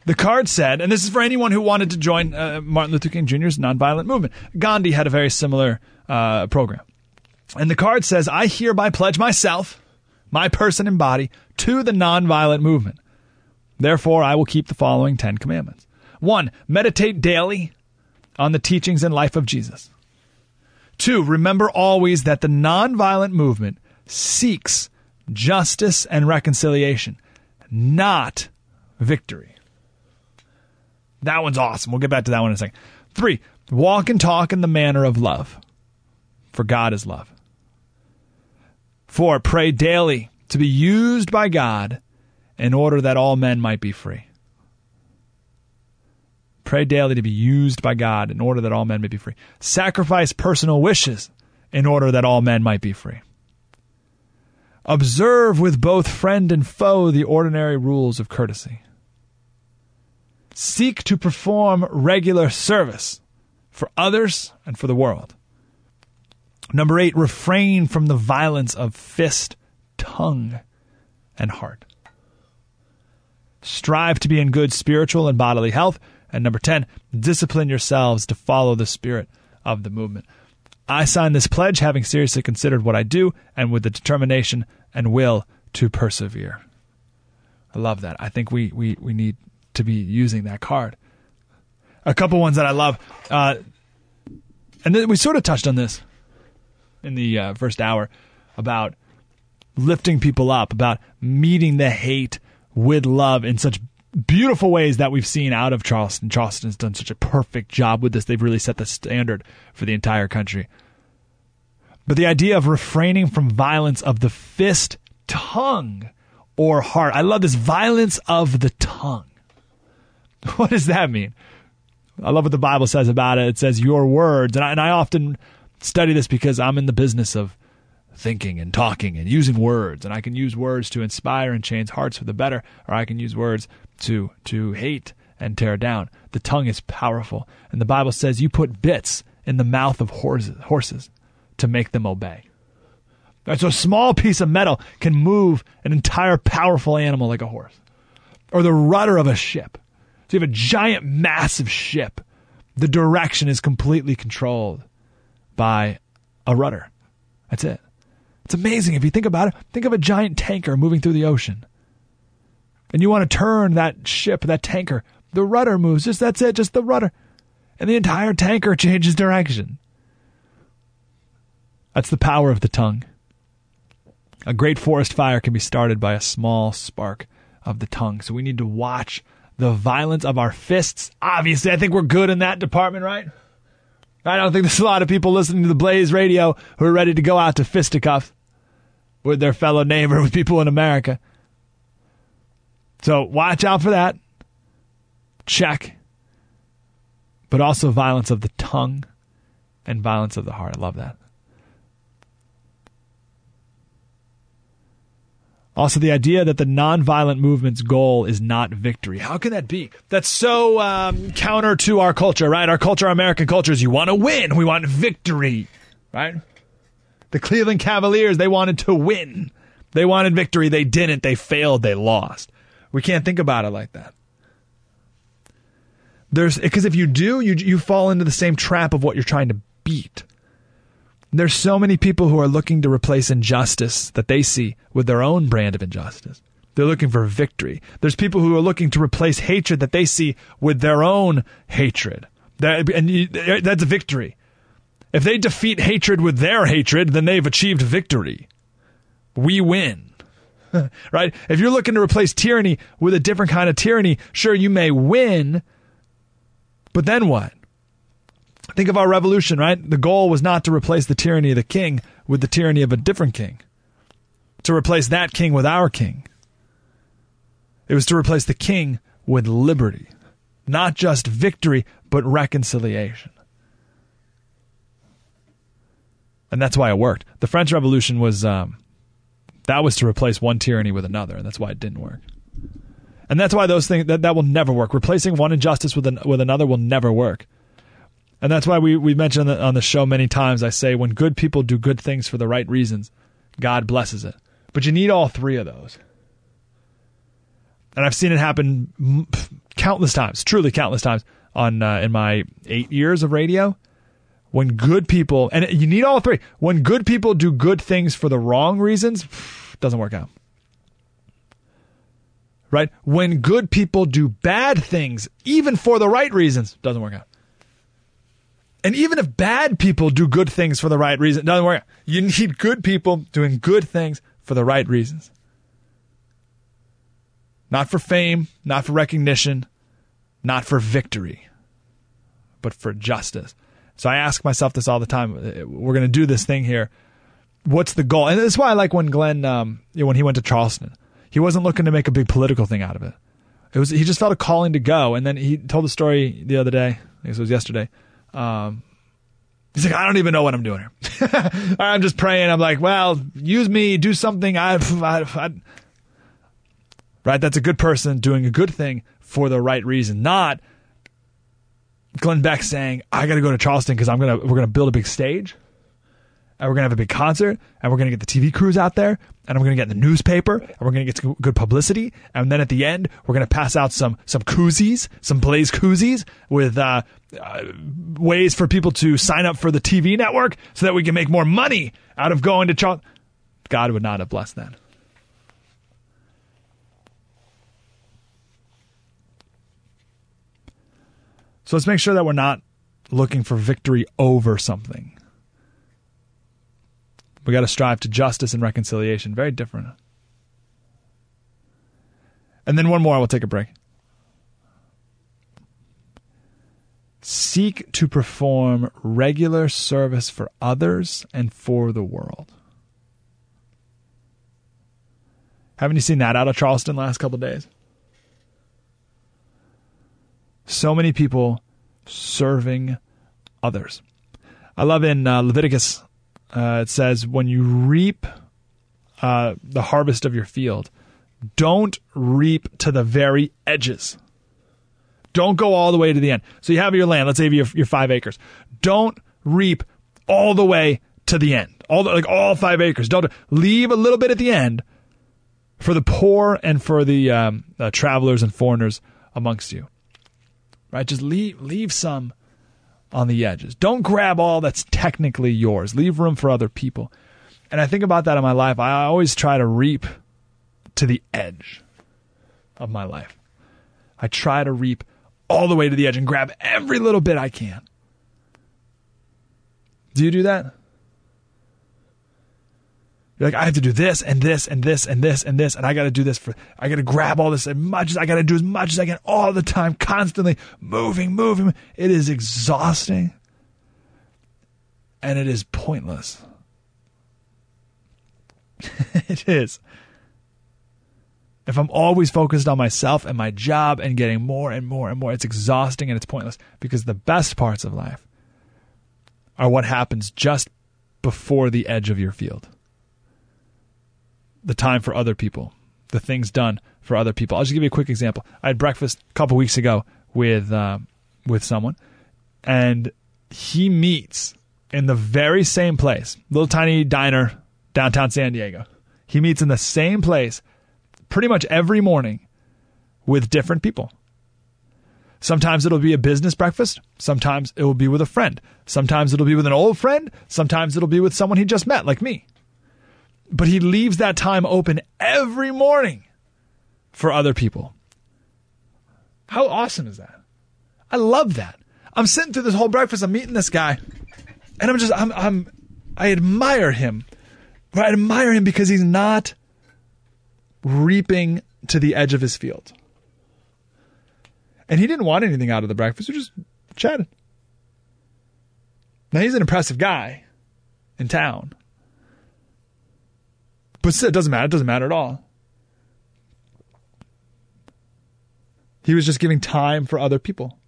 The card said, and this is for anyone who wanted to join uh, Martin Luther King Jr.'s nonviolent movement. Gandhi had a very similar uh, program, and the card says, "I hereby pledge myself, my person and body, to the nonviolent movement. Therefore, I will keep the following Ten Commandments." One, meditate daily on the teachings and life of Jesus. Two, remember always that the nonviolent movement seeks justice and reconciliation, not victory. That one's awesome. We'll get back to that one in a second. Three, walk and talk in the manner of love, for God is love. Four, pray daily to be used by God in order that all men might be free. Pray daily to be used by God in order that all men may be free. Sacrifice personal wishes in order that all men might be free. Observe with both friend and foe the ordinary rules of courtesy. Seek to perform regular service for others and for the world. Number eight, refrain from the violence of fist, tongue, and heart. Strive to be in good spiritual and bodily health and number 10, discipline yourselves to follow the spirit of the movement. I sign this pledge having seriously considered what I do and with the determination and will to persevere. I love that. I think we, we, we need to be using that card. A couple ones that I love. Uh, and then we sort of touched on this in the uh, first hour about lifting people up, about meeting the hate with love in such beautiful ways that we've seen out of Charleston. Charleston has done such a perfect job with this. They've really set the standard for the entire country. But the idea of refraining from violence of the fist, tongue, or heart. I love this violence of the tongue. What does that mean? I love what the Bible says about it. It says your words, and I, and I often study this because I'm in the business of thinking and talking and using words, and I can use words to inspire and change hearts for the better, or I can use words to to hate and tear down. The tongue is powerful, and the Bible says you put bits in the mouth of horses, horses to make them obey. Right, so a small piece of metal can move an entire powerful animal like a horse, or the rudder of a ship. So you have a giant, massive ship. The direction is completely controlled by a rudder. That's it. It's amazing if you think about it. Think of a giant tanker moving through the ocean. And you want to turn that ship, that tanker. The rudder moves. Just that's it, just the rudder. And the entire tanker changes direction. That's the power of the tongue. A great forest fire can be started by a small spark of the tongue. So we need to watch the violence of our fists. Obviously, I think we're good in that department, right? I don't think there's a lot of people listening to the Blaze radio who are ready to go out to fisticuffs with their fellow neighbor, with people in America. So watch out for that. Check. But also violence of the tongue and violence of the heart. I love that. Also, the idea that the nonviolent movement's goal is not victory. How can that be? That's so um, counter to our culture, right? Our culture, our American culture is you want to win. We want victory, right? The Cleveland Cavaliers, they wanted to win. They wanted victory. They didn't. They failed. They lost. We can't think about it like that. There's because if you do, you you fall into the same trap of what you're trying to beat. There's so many people who are looking to replace injustice that they see with their own brand of injustice. They're looking for victory. There's people who are looking to replace hatred that they see with their own hatred. That, and you, that's a victory. If they defeat hatred with their hatred, then they've achieved victory. We win. right? If you're looking to replace tyranny with a different kind of tyranny, sure, you may win, but then what? Think of our revolution, right? The goal was not to replace the tyranny of the king with the tyranny of a different king, to replace that king with our king. It was to replace the king with liberty, not just victory, but reconciliation. And that's why it worked. The French Revolution was um, that was to replace one tyranny with another, and that's why it didn't work. And that's why those things that, that will never work. Replacing one injustice with an, with another will never work. And that's why we, we mentioned on the show many times. I say when good people do good things for the right reasons, God blesses it. But you need all three of those. And I've seen it happen countless times, truly countless times on uh, in my eight years of radio. When good people, and you need all three. When good people do good things for the wrong reasons, doesn't work out. Right? When good people do bad things, even for the right reasons, doesn't work out. And even if bad people do good things for the right reason, doesn't work. out You need good people doing good things for the right reasons. Not for fame, not for recognition, not for victory, but for justice. So I ask myself this all the time. We're going to do this thing here. What's the goal? And that's why I like when Glenn, um, when he went to Charleston, he wasn't looking to make a big political thing out of it. It was he just felt a calling to go, and then he told the story the other day. I guess it was yesterday. Um, he's like, I don't even know what I'm doing here. I'm just praying. I'm like, well, use me, do something. I, I, I, right? That's a good person doing a good thing for the right reason, not Glenn Beck saying, "I got to go to Charleston because I'm gonna we're gonna build a big stage, and we're gonna have a big concert, and we're gonna get the TV crews out there, and we're gonna get the newspaper, and we're gonna get good publicity, and then at the end we're gonna pass out some some koozies, some Blaze koozies with uh, uh, ways for people to sign up for the TV network so that we can make more money out of going to Charleston." God would not have blessed that. So let's make sure that we're not looking for victory over something. We got to strive to justice and reconciliation. Very different. And then one more, we'll take a break. Seek to perform regular service for others and for the world. Haven't you seen that out of Charleston last couple days? So many people serving others. I love in uh, Leviticus, uh, it says, when you reap uh, the harvest of your field, don't reap to the very edges. Don't go all the way to the end. So you have your land. Let's say you have your five acres. Don't reap all the way to the end. All the, like all five acres. Don't leave a little bit at the end for the poor and for the um, uh, travelers and foreigners amongst you. Right? Just leave leave some on the edges. Don't grab all that's technically yours. Leave room for other people. And I think about that in my life. I always try to reap to the edge of my life. I try to reap all the way to the edge and grab every little bit I can. Do you do that? You're like, I have to do this and this and this and this and this, and I got to do this for, I got to grab all this as much as I got to do as much as I can all the time, constantly moving, moving. It is exhausting and it is pointless. it is if I'm always focused on myself and my job and getting more and more and more, it's exhausting and it's pointless because the best parts of life are what happens just before the edge of your field. The time for other people, the things done for other people. I'll just give you a quick example. I had breakfast a couple weeks ago with uh, with someone, and he meets in the very same place, little tiny diner downtown San Diego. He meets in the same place pretty much every morning with different people. Sometimes it'll be a business breakfast. Sometimes it will be with a friend. Sometimes it'll be with an old friend. Sometimes it'll be with someone he just met, like me. But he leaves that time open every morning for other people. How awesome is that? I love that. I'm sitting through this whole breakfast. I'm meeting this guy, and I'm just, I'm, I'm, I admire him. I admire him because he's not reaping to the edge of his field. And he didn't want anything out of the breakfast. We just chatted. Now he's an impressive guy in town. But it doesn't matter. It doesn't matter at all. He was just giving time for other people.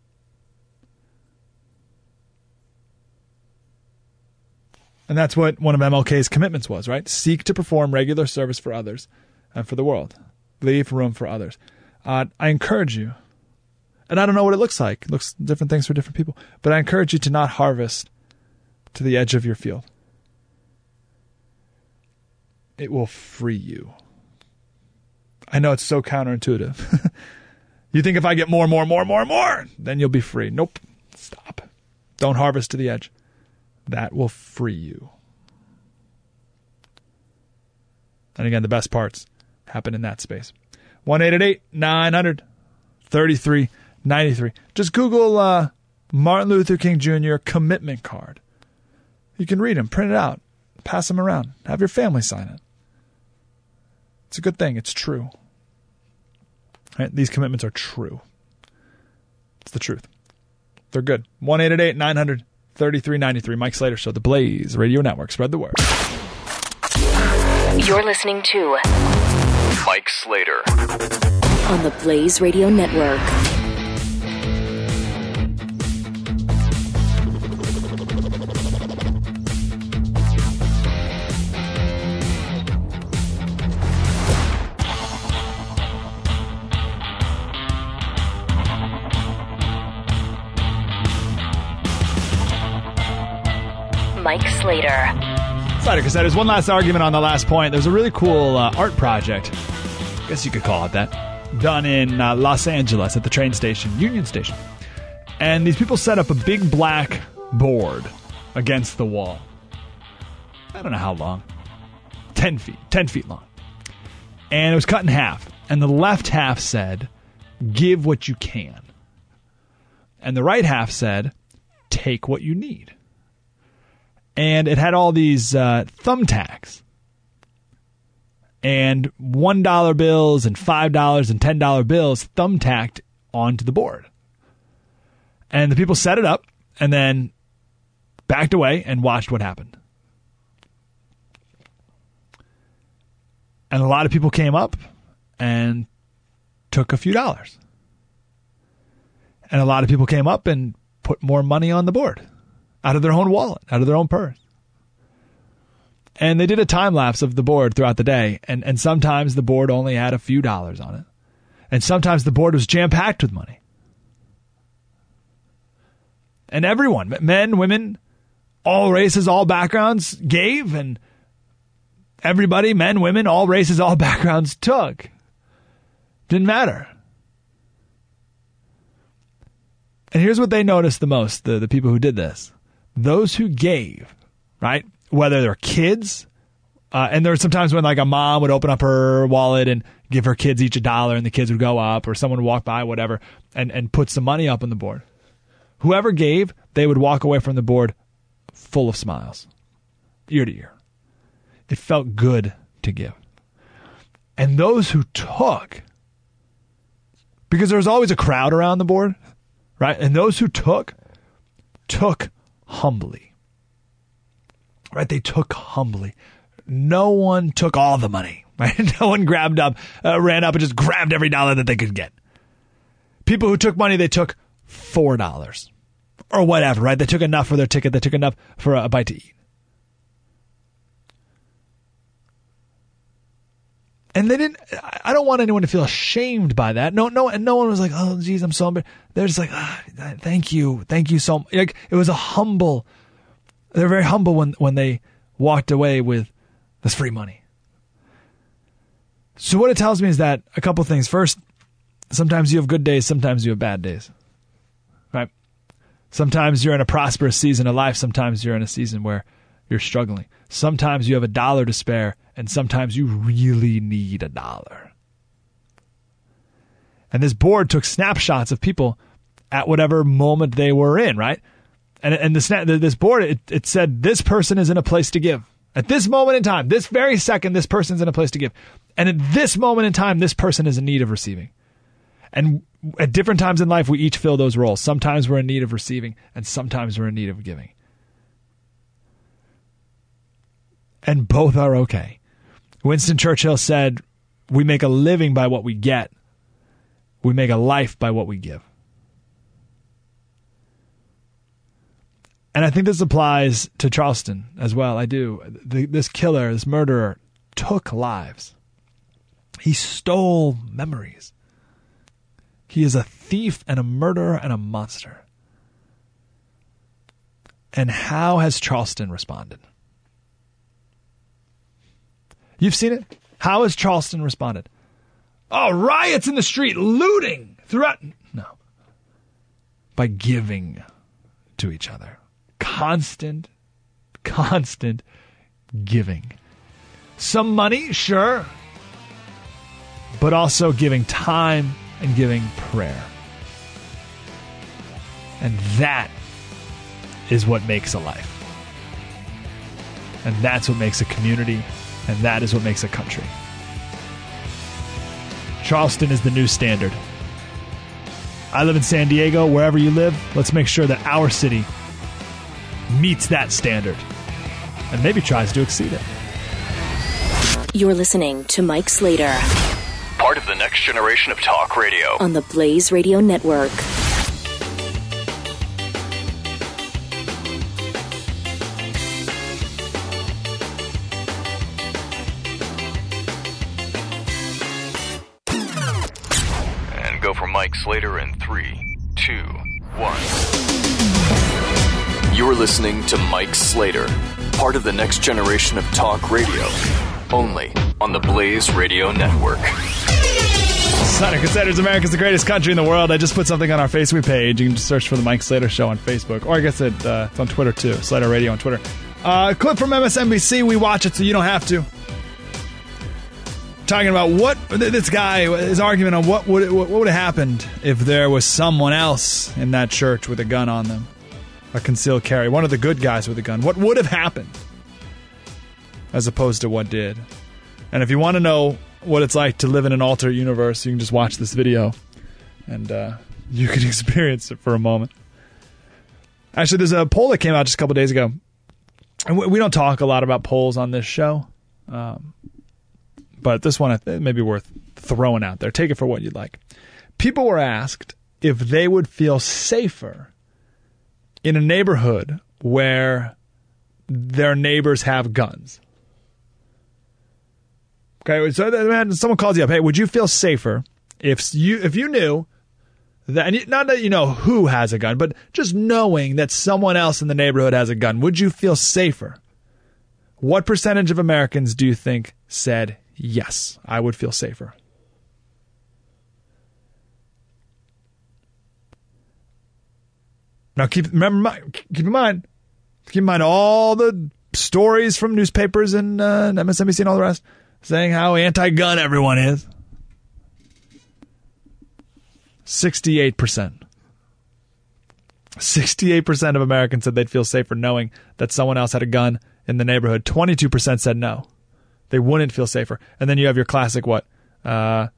And that's what one of MLK's commitments was, right? Seek to perform regular service for others and for the world. Leave room for others. Uh, I encourage you, and I don't know what it looks like. It looks different things for different people, but I encourage you to not harvest to the edge of your field. It will free you. I know it's so counterintuitive. you think if I get more, more, more, more, more, then you'll be free. Nope. Stop. Don't harvest to the edge. That will free you. And again, the best parts happen in that space. 1 900 3393. Just Google uh, Martin Luther King Jr. commitment card. You can read them, print it out, pass them around, have your family sign it. It's a good thing. It's true. Right? These commitments are true. It's the truth. They're good. 1 900 3393. Mike Slater Show, The Blaze Radio Network. Spread the word. You're listening to Mike Slater on the Blaze Radio Network. Mike Slater. Slater Cassettes. One last argument on the last point. There's a really cool uh, art project, I guess you could call it that, done in uh, Los Angeles at the train station, Union Station. And these people set up a big black board against the wall. I don't know how long. 10 feet. 10 feet long. And it was cut in half. And the left half said, Give what you can. and the right half said, "Take what you need." And it had all these uh, thumbtacks and one dollar bills and five dollars and ten dollar bills thumbtacked onto the board. And the people set it up and then backed away and watched what happened. And a lot of people came up and took a few dollars. And a lot of people came up and put more money on the board out of their own wallet, out of their own purse. And they did a time lapse of the board throughout the day. And, and sometimes the board only had a few dollars on it. And sometimes the board was jam packed with money. And everyone, men, women, all races, all backgrounds gave, and everybody, men, women, all races, all backgrounds took. Didn't matter. And here's what they noticed the most the, the people who did this those who gave, right? Whether they're kids, uh, and there were sometimes when like a mom would open up her wallet and give her kids each a dollar and the kids would go up, or someone would walk by, whatever, and, and put some money up on the board. Whoever gave, they would walk away from the board full of smiles, ear to ear. It felt good to give. And those who took, because there was always a crowd around the board, right? And those who took, took humbly. Right? They took humbly. No one took all the money, right? No one grabbed up, uh, ran up and just grabbed every dollar that they could get. People who took money, they took $4 or whatever, right? They took enough for their ticket, they took enough for a bite to eat. And they didn't i don't want anyone to feel ashamed by that. No no and no one was like oh geez i'm so they're just like ah, thank you thank you so much like it was a humble they're very humble when when they walked away with this free money. So what it tells me is that a couple things. First sometimes you have good days sometimes you have bad days right? Sometimes you're in a prosperous season of life sometimes you're in a season where you're struggling sometimes you have a dollar to spare and sometimes you really need a dollar. And this board took snapshots of people at whatever moment they were in, right? And and the, this board it, it said this person is in a place to give at this moment in time, this very second, this person's in a place to give, and at this moment in time, this person is in need of receiving. And at different times in life, we each fill those roles. Sometimes we're in need of receiving, and sometimes we're in need of giving. And both are okay. Winston Churchill said, We make a living by what we get, we make a life by what we give. And I think this applies to Charleston as well. I do. The, this killer, this murderer, took lives. He stole memories. He is a thief and a murderer and a monster. And how has Charleston responded? You've seen it? How has Charleston responded? Oh, riots in the street, looting throughout. No. By giving to each other. Constant, constant giving. Some money, sure, but also giving time and giving prayer. And that is what makes a life. And that's what makes a community and that is what makes a country. Charleston is the new standard. I live in San Diego. Wherever you live, let's make sure that our city meets that standard and maybe tries to exceed it. You're listening to Mike Slater, part of the next generation of talk radio on the Blaze Radio Network. Listening to Mike Slater, part of the next generation of talk radio, only on the Blaze Radio Network. Sonic considers America's the greatest country in the world. I just put something on our Facebook page. You can just search for the Mike Slater Show on Facebook, or I guess it, uh, it's on Twitter too. Slater Radio on Twitter. Uh, clip from MSNBC. We watch it so you don't have to. talking about what this guy his argument on what would what would have happened if there was someone else in that church with a gun on them, a concealed carry, one of the good guys with a gun. What would have happened, as opposed to what did? And if you want to know what it's like to live in an alternate universe, you can just watch this video, and uh, you can experience it for a moment. Actually, there's a poll that came out just a couple days ago, and we don't talk a lot about polls on this show. Um, but this one may be worth throwing out there. Take it for what you'd like. People were asked if they would feel safer in a neighborhood where their neighbors have guns. Okay, so someone calls you up. Hey, would you feel safer if you if you knew that not that you know who has a gun, but just knowing that someone else in the neighborhood has a gun? Would you feel safer? What percentage of Americans do you think said yes, I would feel safer. Now keep remember keep in mind keep in mind all the stories from newspapers and, uh, MSNBC and all the rest saying how anti-gun everyone is. Sixty-eight percent. 68% of Americans said they'd feel safer knowing that someone else had a gun in the neighborhood. 22% said no. They wouldn't feel safer. And then you have your classic what? Uh,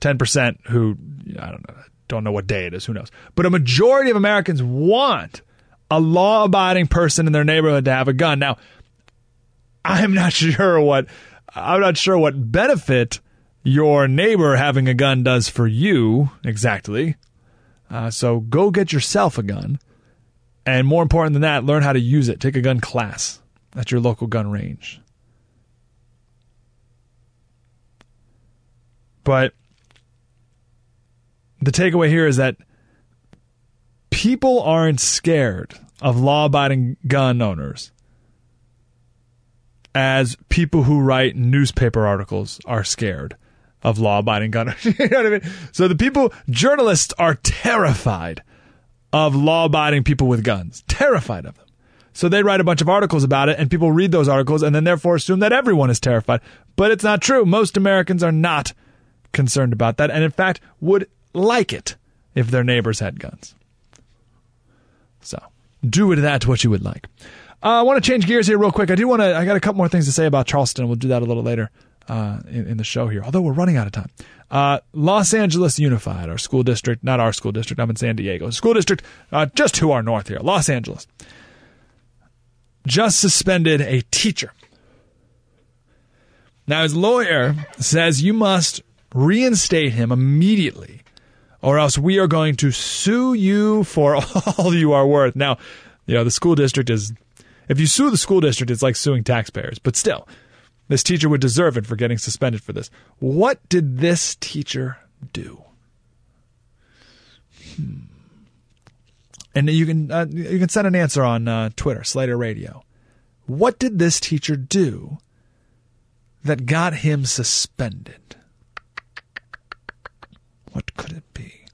10% who I don't know, don't know what day it is, who knows. But a majority of Americans want a law-abiding person in their neighborhood to have a gun. Now, I'm not sure what I'm not sure what benefit your neighbor having a gun does for you exactly. Uh, so go get yourself a gun. And more important than that, learn how to use it. Take a gun class at your local gun range. But the takeaway here is that people aren't scared of law abiding gun owners as people who write newspaper articles are scared of law abiding gun owners. you know what I mean? So the people, journalists are terrified of law abiding people with guns, terrified of them. So they write a bunch of articles about it, and people read those articles and then therefore assume that everyone is terrified. But it's not true. Most Americans are not concerned about that, and in fact would like it if their neighbors had guns. So do with that what you would like. Uh, I want to change gears here real quick. I do want to. I got a couple more things to say about Charleston. We'll do that a little later uh, in, in, the show here. Although we're running out of time. Uh, Los Angeles Unified, our school district, not our school district. I'm in San Diego. School district uh, just to our north here, Los Angeles, just suspended a teacher. Now his lawyer says you must reinstate him immediately, or else we are going to sue you for all you are worth. Now, you know, the school district is, if you sue the school district, it's like suing taxpayers, but still, this teacher would deserve it for getting suspended for this. What did this teacher do? Hmm. And you can uh, you can send an answer on uh, Twitter, Slater Radio. What did this teacher do that got him suspended? What could it be?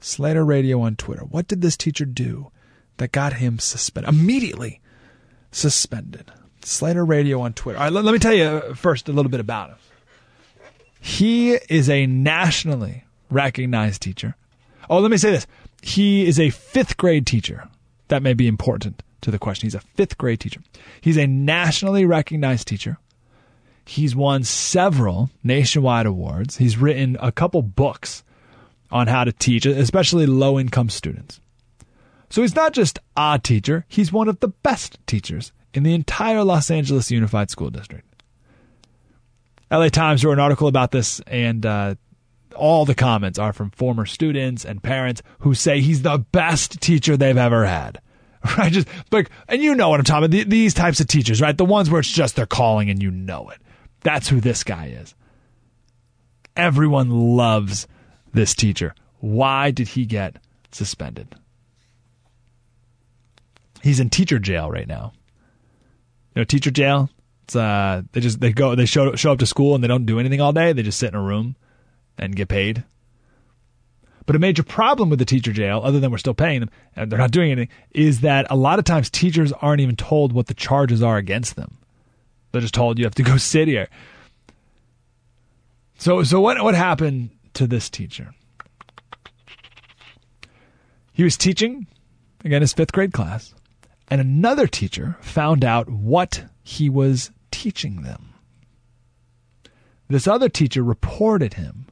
Slater Radio on Twitter. What did this teacher do that got him suspended? Immediately suspended. Slater Radio on Twitter. All right, let, let me tell you uh, first a little bit about him. He is a nationally recognized teacher. Oh, let me say this. He is a fifth grade teacher. That may be important to the question. He's a fifth grade teacher. He's a nationally recognized teacher. He's won several nationwide awards. He's written a couple books on how to teach, especially low income students. So he's not just a teacher, he's one of the best teachers in the entire Los Angeles Unified School District. LA Times wrote an article about this, and uh, all the comments are from former students and parents who say he's the best teacher they've ever had. Right? Just like, and you know what I'm talking about. These types of teachers, right? The ones where it's just their calling and you know it. That's who this guy is. Everyone loves this teacher. Why did he get suspended? He's in teacher jail right now. You know, teacher jail. It's uh, they just they go they show show up to school and they don't do anything all day. They just sit in a room and get paid. But a major problem with the teacher jail, other than we're still paying them and they're not doing anything, is that a lot of times teachers aren't even told what the charges are against them. They're just told you have to go sit here. So so what what happened to this teacher? He was teaching again his fifth grade class, and another teacher found out what he was teaching them. This other teacher reported him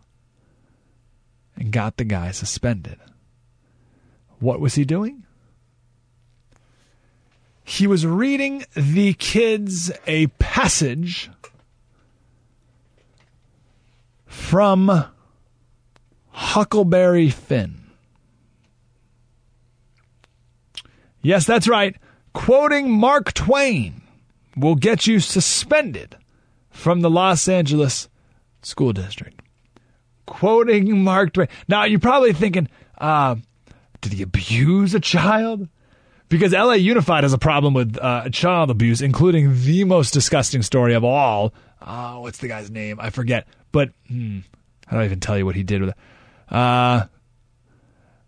and got the guy suspended. What was he doing? He was reading the kids a passage from Huckleberry Finn. Yes, that's right. Quoting Mark Twain will get you suspended from the Los Angeles School District. Quoting Mark Twain. Now, you're probably thinking, uh, did he abuse a child? Because LA Unified has a problem with uh, child abuse, including the most disgusting story of all. Uh, what's the guy's name? I forget. But hmm, I don't even tell you what he did with it. Uh,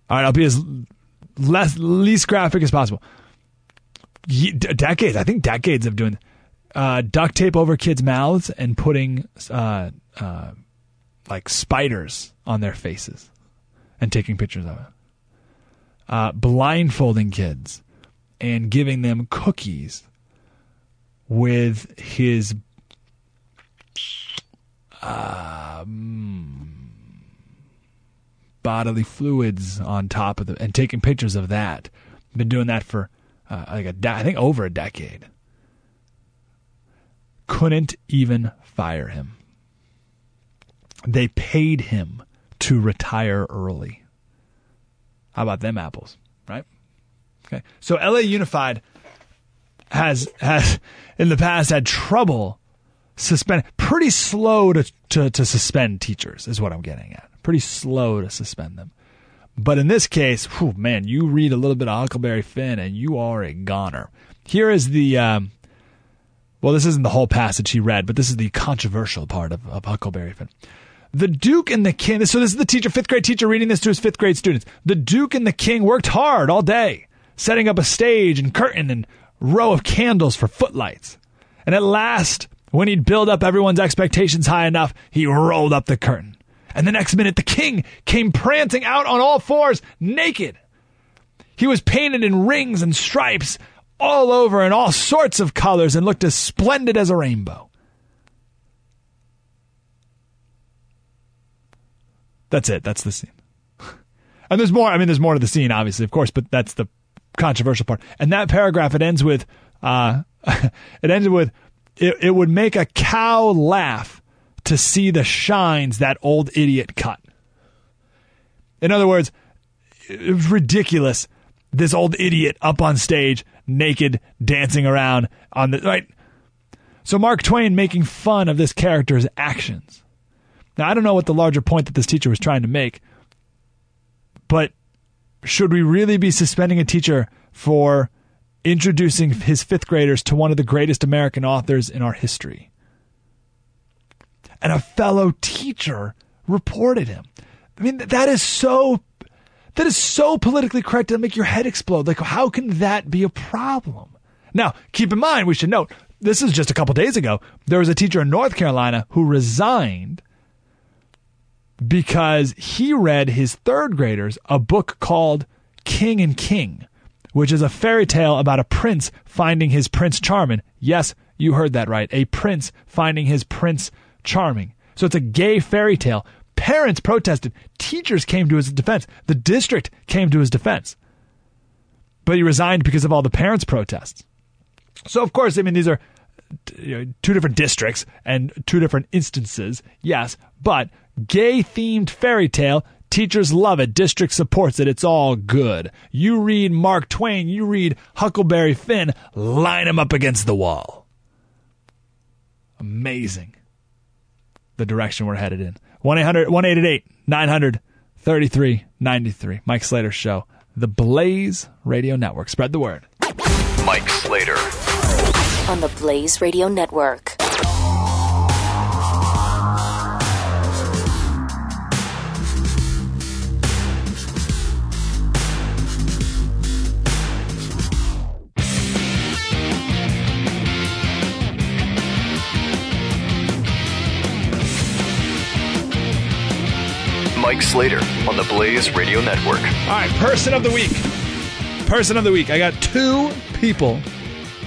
all right, I'll be as less least graphic as possible. Ye- d- decades, I think decades of doing uh, duct tape over kids' mouths and putting uh, uh, like spiders on their faces and taking pictures of it. Uh, blindfolding kids and giving them cookies with his um, bodily fluids on top of them and taking pictures of that. Been doing that for uh, like a de- I think over a decade. Couldn't even fire him. They paid him to retire early. How about them apples? Okay. So LA Unified has has in the past had trouble suspend pretty slow to, to, to suspend teachers is what I'm getting at. Pretty slow to suspend them. But in this case, whew, man, you read a little bit of Huckleberry Finn and you are a goner. Here is the um, well, this isn't the whole passage he read, but this is the controversial part of, of Huckleberry Finn. The Duke and the King. So this is the teacher, fifth grade teacher, reading this to his fifth grade students. The Duke and the King worked hard all day, setting up a stage and curtain and row of candles for footlights. And at last, when he'd build up everyone's expectations high enough, he rolled up the curtain. And the next minute, the king came prancing out on all fours, naked. He was painted in rings and stripes all over in all sorts of colors and looked as splendid as a rainbow. That's it. That's the scene. And there's more. I mean, there's more to the scene, obviously, of course, but that's the controversial part. And that paragraph, it ends with, uh, it ended with, it, it would make a cow laugh to see the shines that old idiot cut. In other words, it was ridiculous. This old idiot up on stage, naked, dancing around on the right. So Mark Twain making fun of this character's actions. Now I don't know what the larger point that this teacher was trying to make, but should we really be suspending a teacher for introducing his fifth graders to one of the greatest American authors in our history? And a fellow teacher reported him. I mean, that is so that is so politically correct to make your head explode. Like, how can that be a problem? Now, keep in mind, we should note this is just a couple days ago. There was a teacher in North Carolina who resigned because he read his third graders a book called King and King, which is a fairy tale about a prince finding his Prince Charming. Yes, you heard that right. A prince finding his Prince Charming. So it's a gay fairy tale. Parents protested. Teachers came to his defense. The district came to his defense. But he resigned because of all the parents' protests. So, of course, I mean, these are you know, two different districts and two different instances, yes, but gay themed fairy tale. Teachers love it. District supports it. It's all good. You read Mark Twain, you read Huckleberry Finn, line them up against the wall. Amazing the direction we're headed in. 1 800 1888 900 3393. Mike Slater Show. The Blaze Radio Network. Spread the word. Mike Slater. On the Blaze Radio Network. Mike Slater on the Blaze Radio Network. All right, person of the week. Person of the week. I got two people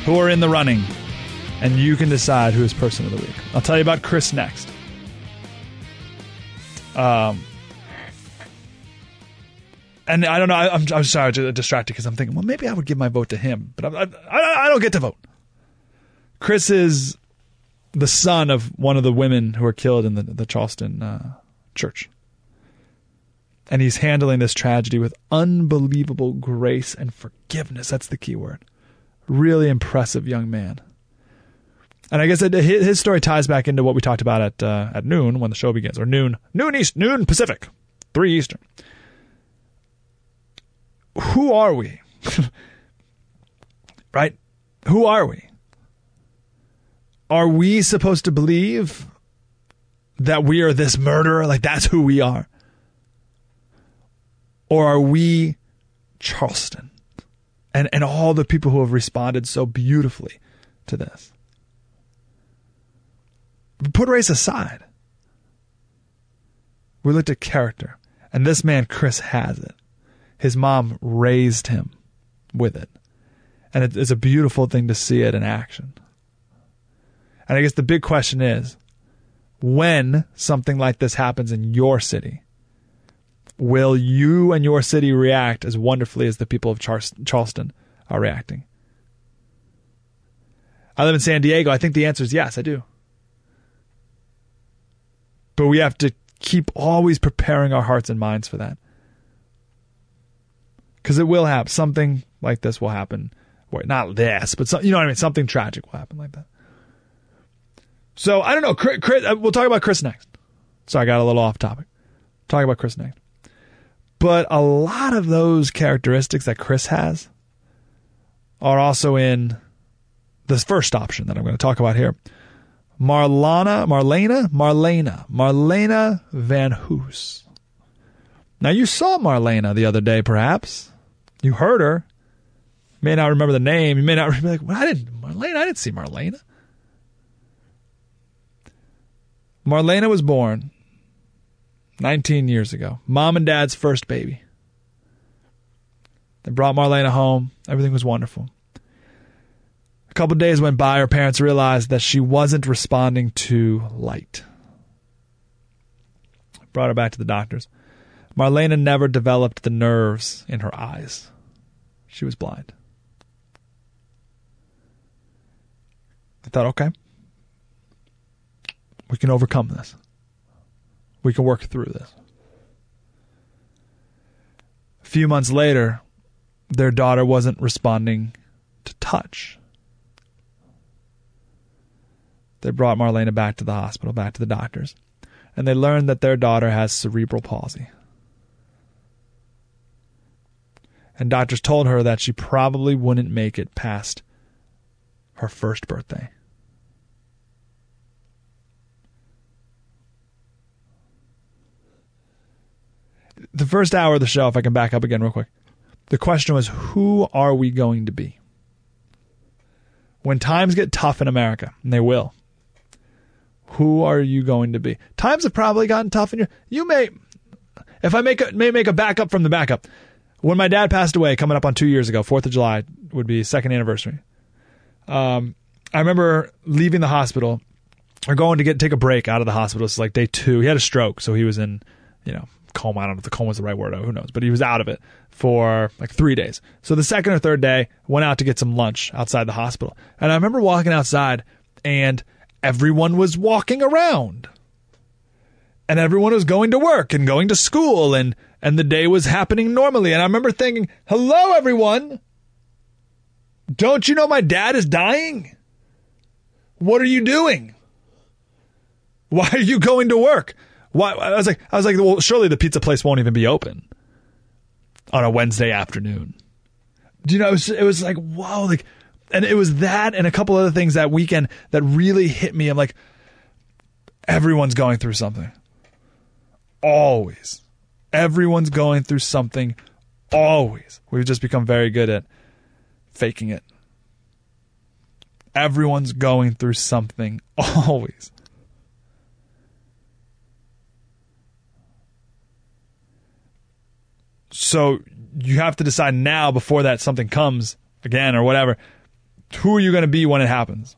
who are in the running, and you can decide who is person of the week. I'll tell you about Chris next. Um, and I don't know. I, I'm, I'm sorry, I'm distracted because I'm thinking, well, maybe I would give my vote to him, but I, I, I don't get to vote. Chris is the son of one of the women who were killed in the, the Charleston uh, church. And he's handling this tragedy with unbelievable grace and forgiveness. That's the key word. Really impressive young man. And I guess it, his story ties back into what we talked about at uh, at noon when the show begins, or noon, noon East, noon Pacific, three Eastern. Who are we? right? Who are we? Are we supposed to believe that we are this murderer? Like that's who we are? Or are we Charleston? And and all the people who have responded so beautifully to this. Put race aside. We looked at character. And this man, Chris, has it. His mom raised him with it. And it's a beautiful thing to see it in action. And I guess the big question is when something like this happens in your city, will you and your city react as wonderfully as the people of Char- Charleston are reacting? I live in San Diego. I think the answer is yes, I do. But we have to keep always preparing our hearts and minds for that. Because it will happen. Something like this will happen. Well, not this, but some, you know what I mean? Something tragic will happen like that. So I don't know. Chris, Chris, uh, we'll talk about Chris next. Sorry, I got a little off topic. Talk about Chris next. But a lot of those characteristics that Chris has are also in this first option that I'm going to talk about here. Marlana, Marlena, Marlena, Marlena VanHoose. Now you saw Marlena the other day, perhaps. You heard her. You may not remember the name. You may not be like, well, I didn't, Marlena, I didn't see Marlena. Marlena was born 19 years ago. Mom and dad's first baby. They brought Marlena home. Everything was wonderful. A couple days went by. Her parents realized that she wasn't responding to light. Brought her back to the doctors. Marlena never developed the nerves in her eyes. She was blind. I thought, okay, we can overcome this. We can work through this. A few months later, their daughter wasn't responding to touch. They brought Marlena back to the hospital, back to the doctors, and they learned that their daughter has cerebral palsy. And doctors told her that she probably wouldn't make it past her first birthday. The first hour of the show, if I can back up again real quick, the question was who are we going to be? When times get tough in America, and they will, who are you going to be? Times have probably gotten tough in your. You may, if I make a, may make a backup from the backup. When my dad passed away, coming up on two years ago, Fourth of July would be second anniversary. Um, I remember leaving the hospital or going to get take a break out of the hospital. It's like day two. He had a stroke, so he was in, you know, coma. I don't know if the coma is the right word. Who knows? But he was out of it for like three days. So the second or third day, went out to get some lunch outside the hospital. And I remember walking outside and everyone was walking around. And everyone was going to work and going to school and and the day was happening normally. And I remember thinking, "Hello everyone. Don't you know my dad is dying? What are you doing? Why are you going to work? Why? I was like, I was like, well, surely the pizza place won't even be open on a Wednesday afternoon. Do you know? It was, it was like, wow, like, and it was that and a couple other things that weekend that really hit me. I'm like, everyone's going through something. Always, everyone's going through something. Always, we've just become very good at faking it. Everyone's going through something. Always. So you have to decide now before that something comes again or whatever. Who are you going to be when it happens?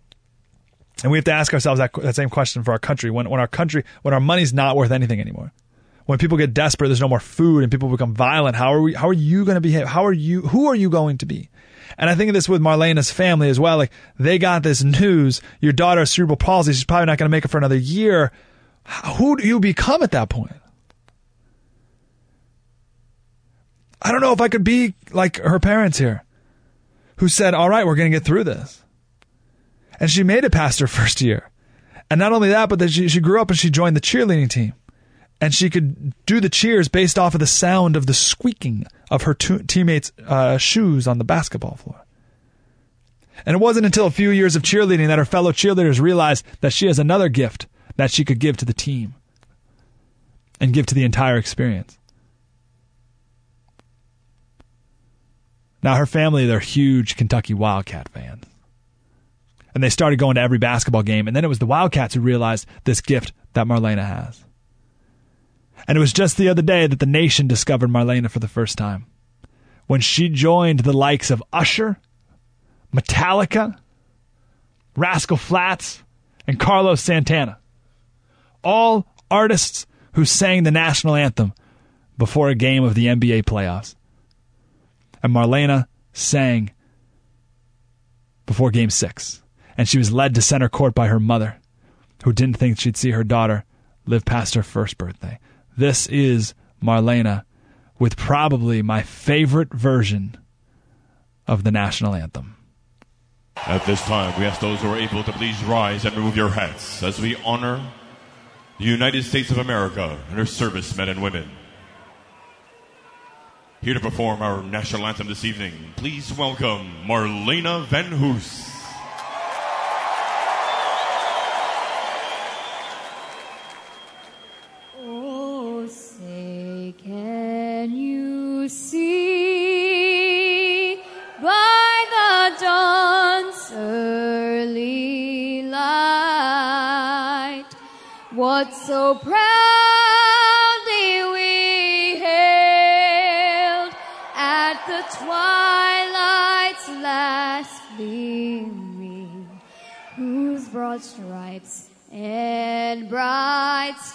And we have to ask ourselves that, that same question for our country. When, when our country, when our money's not worth anything anymore, when people get desperate, there's no more food, and people become violent. How are we? How are you going to behave? How are you? Who are you going to be? And I think of this with Marlena's family as well. Like they got this news: your daughter has cerebral palsy. She's probably not going to make it for another year. Who do you become at that point? I don't know if I could be like her parents here, who said, "All right, we're going to get through this." And she made it past her first year. And not only that, but that she, she grew up and she joined the cheerleading team. And she could do the cheers based off of the sound of the squeaking of her teammates' uh, shoes on the basketball floor. And it wasn't until a few years of cheerleading that her fellow cheerleaders realized that she has another gift that she could give to the team and give to the entire experience. Now, her family, they're huge Kentucky Wildcat fans and they started going to every basketball game. And then it was the Wildcats who realized this gift that Marlana has. And it was just the other day that the nation discovered Marlana for the first time. When she joined the likes of Usher, Metallica, Rascal Flatts, and Carlos Santana. All artists who sang the national anthem before a game of the NBA playoffs. And Marlana sang before game six and she was led to center court by her mother, who didn't think she'd see her daughter live past her first birthday. This is Marlana with probably my favorite version of the national anthem. At this time, we ask those who are able to please rise and remove your hats as we honor the United States of America and her servicemen and women. Here to perform our national anthem this evening, please welcome Marlana VanHoose. Oh, say, can you see by the dawn's early light what so proudly bright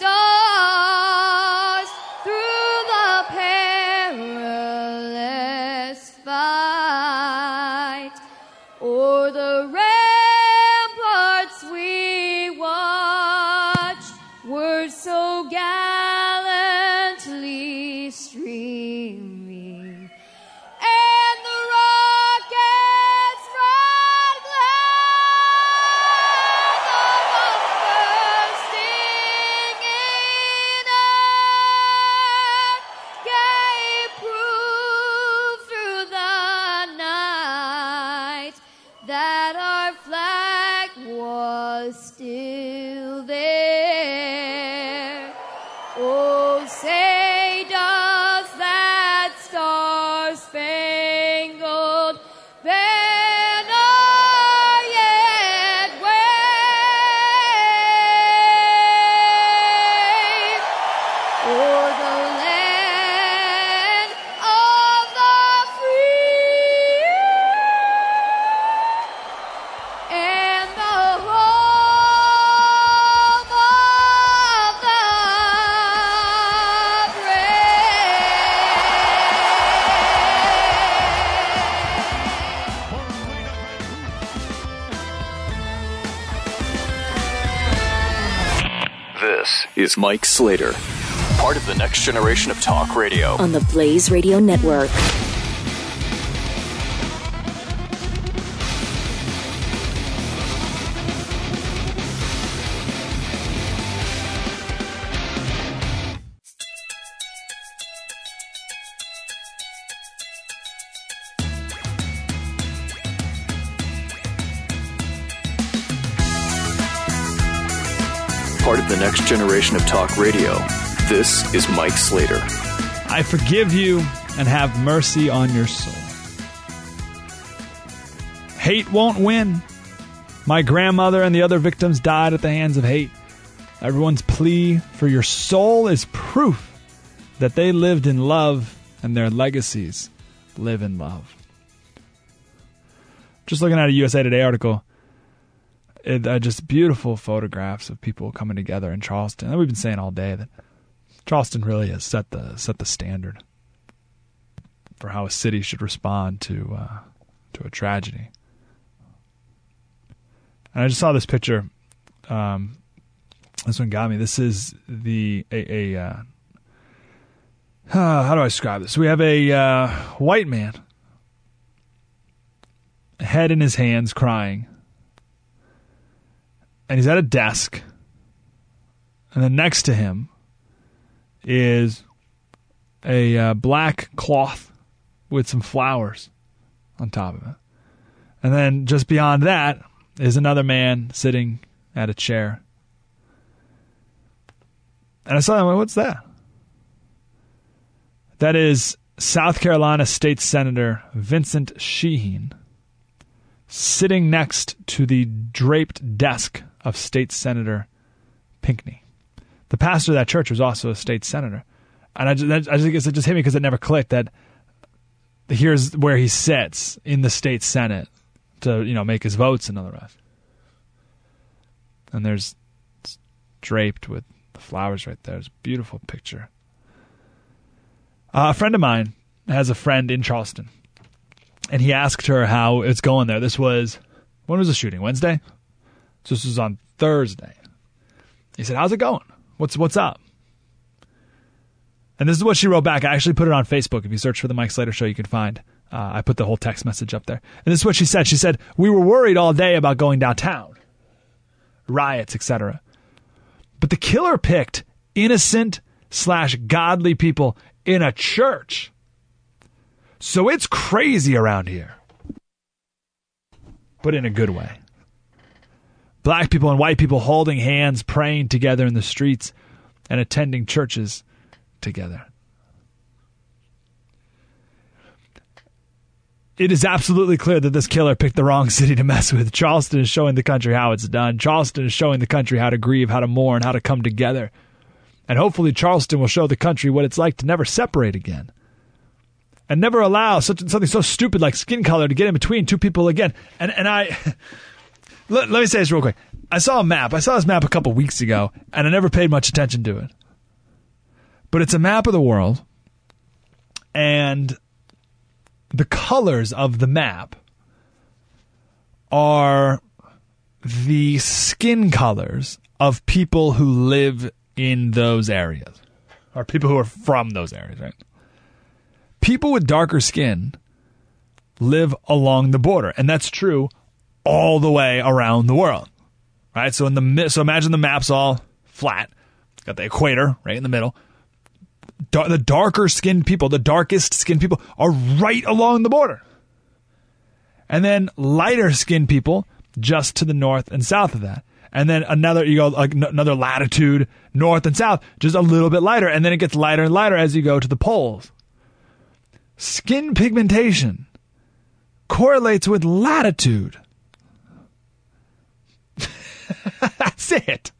is Mike Slater, part of the next generation of talk radio. on the Blaze Radio Network. Next generation of talk radio. This is Mike Slater. I forgive you and have mercy on your soul. Hate won't win. My grandmother and the other victims died at the hands of hate. Everyone's plea for your soul is proof that they lived in love and their legacies live in love. Just looking at a USA Today article, it, uh, just beautiful photographs of people coming together in Charleston. And we've been saying all day that Charleston really has set the set the standard for how a city should respond to uh, to a tragedy. And I just saw this picture. Um, this one got me. This is the a, a uh, how do I describe this? We have a uh, white man, head in his hands, crying, and he's at a desk, and then next to him is a uh, black cloth with some flowers on top of it, and then just beyond that is another man sitting at a chair. And I saw him. What's that? That is South Carolina State Senator Vincent Sheheen sitting next to the draped desk of State Senator Pinckney. The pastor of that church was also a state senator. And I just, I just guess it just hit me because it never clicked that here's where he sits in the state senate to, you know, make his votes and all the rest. And there's draped with the flowers right there. It's a beautiful picture. Uh, a friend of mine has a friend in Charleston, and he asked her how it's going there. This was when was the shooting? Wednesday. So this was on Thursday. He said, "How's it going? What's what's up?" And this is what she wrote back. I actually put it on Facebook. If you search for the Mike Slater Show, you can find. Uh, I put the whole text message up there. And this is what she said. She said, "We were worried all day about going downtown, riots, etc. But the killer picked innocent slash godly people in a church. So it's crazy around here. But in a good way. Black people and white people holding hands, praying together in the streets, and attending churches together. It is absolutely clear that this killer picked the wrong city to mess with. Charleston is showing the country how it's done. Charleston is showing the country how to grieve, how to mourn, how to come together. And hopefully, Charleston will show the country what it's like to never separate again. And never allow such, something so stupid like skin color to get in between two people again. And, and I. let, let me say this real quick. I saw a map. I saw this map a couple weeks ago, and I never paid much attention to it. But it's a map of the world, and the colors of the map are the skin colors of people who live in those areas, or people who are from those areas, right? People with darker skin live along the border, and that's true all the way around the world, right? So in the so imagine the map's all flat, got the equator right in the middle. Dar- the darker skinned people, the darkest skinned people, are right along the border, and then lighter skinned people just to the north and south of that. And then another, you go like another latitude north and south, just a little bit lighter, and then it gets lighter and lighter as you go to the poles. Skin pigmentation correlates with latitude. That's it.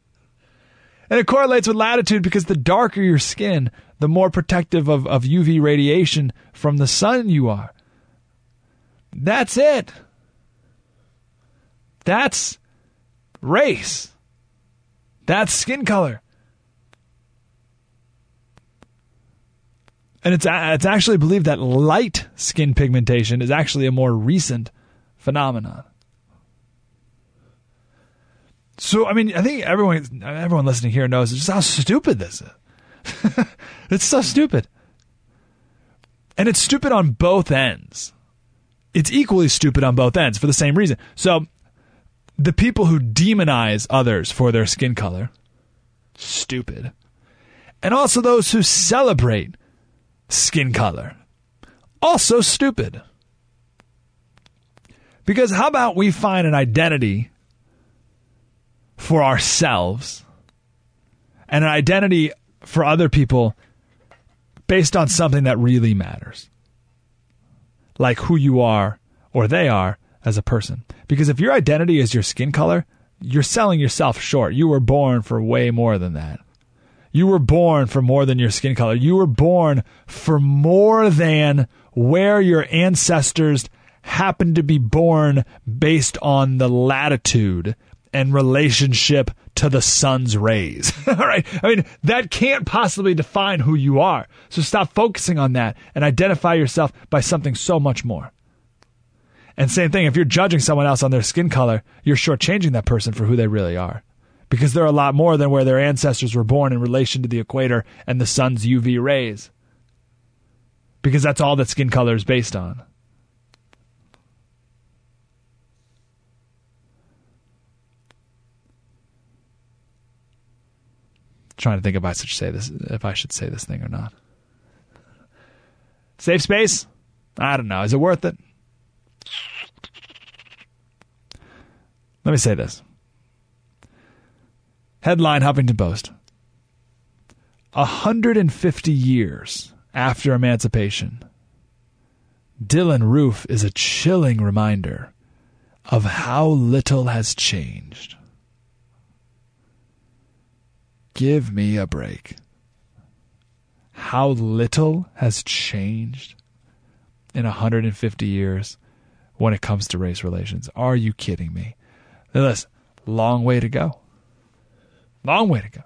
And it correlates with latitude because the darker your skin, the more protective of, of UV radiation from the sun you are. That's it. That's race. That's skin color. And it's it's actually believed that light skin pigmentation is actually a more recent phenomenon. So I mean, I think everyone everyone listening here knows just how stupid this is. it's so stupid. And it's stupid on both ends. It's equally stupid on both ends for the same reason. So the people who demonize others for their skin color, stupid. And also those who celebrate skin color, also stupid. Because how about we find an identity for ourselves and an identity for other people based on something that really matters? Like who you are or they are as a person. Because if your identity is your skin color, you're selling yourself short. You were born for way more than that. You were born for more than your skin color. You were born for more than where your ancestors happened to be born based on the latitude and relationship to the sun's rays. All right. I mean, that can't possibly define who you are. So stop focusing on that and identify yourself by something so much more. And same thing, if you're judging someone else on their skin color, you're shortchanging that person for who they really are. Because they're a lot more than where their ancestors were born in relation to the equator and the sun's UV rays. Because that's all that skin color is based on. Trying to think if I should say this if I should say this thing or not. Safe space? I don't know. Is it worth it? Let me say this. Headline Huffington Post. 150 years after emancipation, Dylann Roof is a chilling reminder of how little has changed. Give me a break. How little has changed in 150 years when it comes to race relations. Are you kidding me? Listen, long way to go. Long way to go.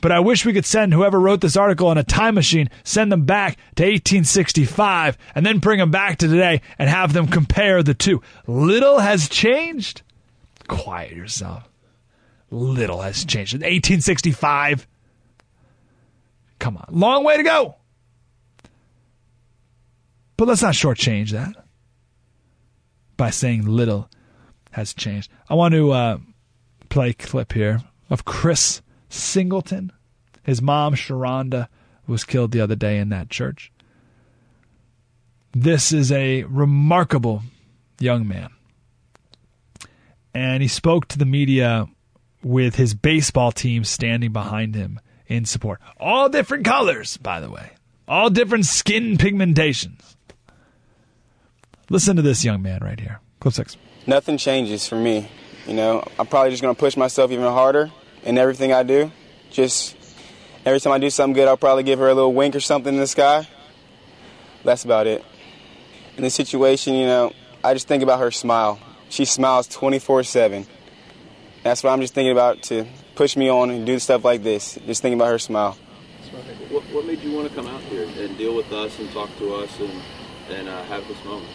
But I wish we could send whoever wrote this article on a time machine, send them back to 1865, and then bring them back to today and have them compare the two. Little has changed. Quiet yourself. Little has changed. 1865. Come on. Long way to go. But let's not shortchange that by saying little has changed. I want to uh, play a clip here of Chris Singleton. His mom, Sharonda, was killed the other day in that church. This is a remarkable young man. And he spoke to the media with his baseball team standing behind him in support. All different colors, by the way, all different skin pigmentations. Listen to this young man right here. Clip six. Nothing changes for me. You know, I'm probably just going to push myself even harder in everything I do. Just every time I do something good, I'll probably give her a little wink or something in the sky. That's about it. In this situation, you know, I just think about her smile. She smiles 24 7. That's what I'm just thinking about to push me on and do stuff like this. Just thinking about her smile. What, what made you want to come out here and deal with us and talk to us and, and uh, have this moment?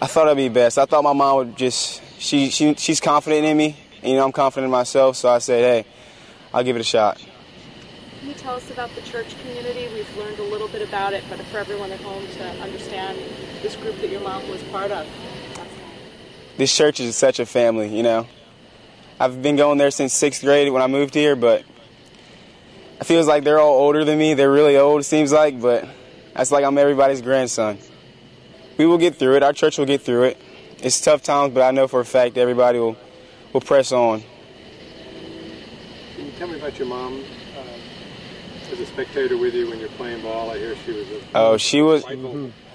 I thought it'd be best. I thought my mom would just she she she's confident in me, and you know I'm confident in myself. So I said, hey, I'll give it a shot. Can you tell us about the church community? We've learned a little bit about it, but for everyone at home to understand this group that your mom was part of. This church is such a family, you know. I've been going there since sixth grade when I moved here, but it feels like they're all older than me. They're really old, it seems like, but that's like I'm everybody's grandson. We will get through it. Our church will get through it. It's tough times, but I know for a fact everybody will, will press on. Can you tell me about your mom? Uh, as a spectator with you when you're playing ball, I hear she was. A Oh, she was.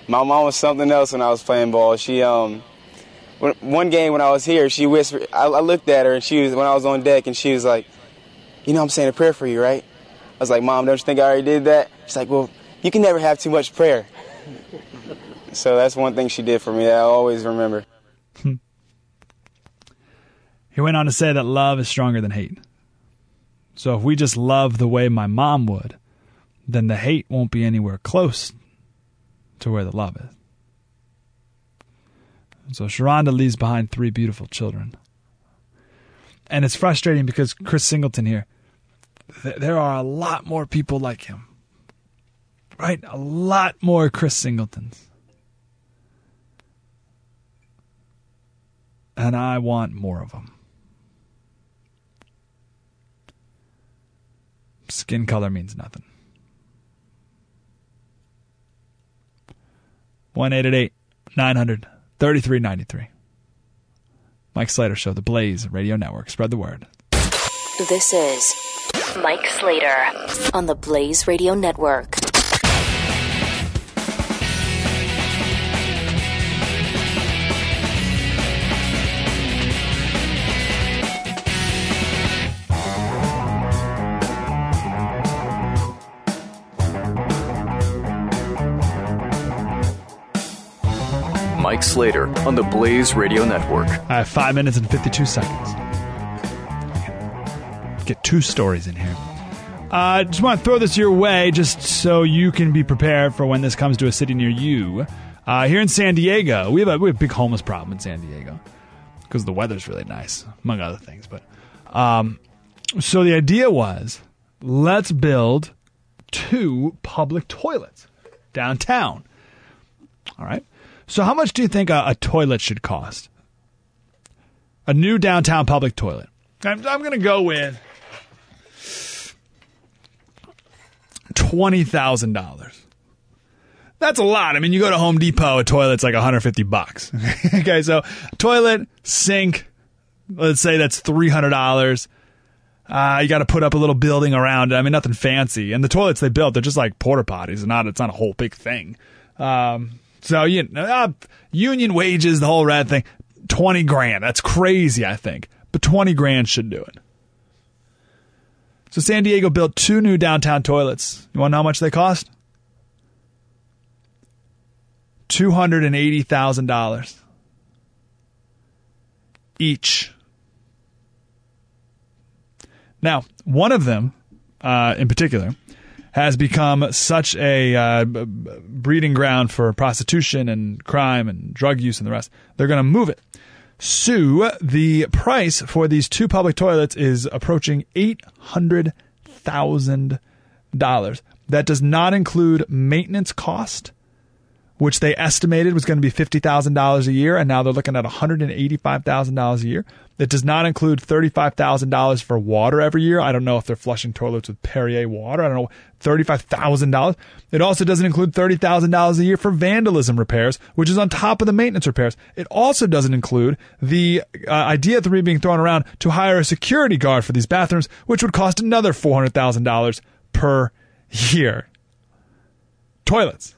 My mom was something else when I was playing ball. She um, one game when I was here, she whispered. I, I looked at her and she was when I was on deck, and she was like, "You know, I'm saying a prayer for you, right?" I was like, "Mom, don't you think I already did that?" She's like, "Well, you can never have too much prayer." so that's one thing she did for me that I always remember. He went on to say that love is stronger than hate. So if we just love the way my mom would, then the hate won't be anywhere close to where the love is. So Sharonda leaves behind three beautiful children. And it's frustrating because Chris Singleton here, th- there are a lot more people like him. Right? A lot more Chris Singletons. And I want more of them. Skin color means nothing. 1 900 3393. Mike Slater Show, The Blaze Radio Network. Spread the word. This is Mike Slater on the Blaze Radio Network. Mike Slater on the Blaze Radio Network. I have five minutes and 52 seconds. Get two stories in here. Uh, just want to throw this your way just so you can be prepared for when this comes to a city near you. Uh, here in San Diego, we have, a, we have a big homeless problem in San Diego because the weather's really nice, among other things. But um, so the idea was let's build two public toilets downtown. All right. So, how much do you think a, a toilet should cost? A new downtown public toilet. I'm, I'm going to go with twenty thousand dollars. That's a lot. I mean, you go to Home Depot, a toilet's like 150 bucks. okay, so toilet, sink, let's say that's $300. Uh, you got to put up a little building around it. I mean, nothing fancy. And the toilets they built, they're just like porta potties. Not, it's not a whole big thing. Um, so you know, uh, union wages, the whole red thing, 20 grand. That's crazy, I think. But 20 grand should do it. So San Diego built two new downtown toilets. You want to know how much they cost? $280,000 each. Now, one of them, uh, in particular, has become such a uh, breeding ground for prostitution and crime and drug use and the rest. They're going to move it. Sue, the price for these two public toilets is approaching $800,000. That does not include maintenance cost, which they estimated was going to be $50,000 a year, and now they're looking at $185,000 a year. That does not include $35,000 for water every year. I don't know if they're flushing toilets with Perrier water. I don't know. $35,000. It also doesn't include $30,000 a year for vandalism repairs, which is on top of the maintenance repairs. It also doesn't include the uh, idea of being thrown around to hire a security guard for these bathrooms, which would cost another $400,000 per year. Toilets.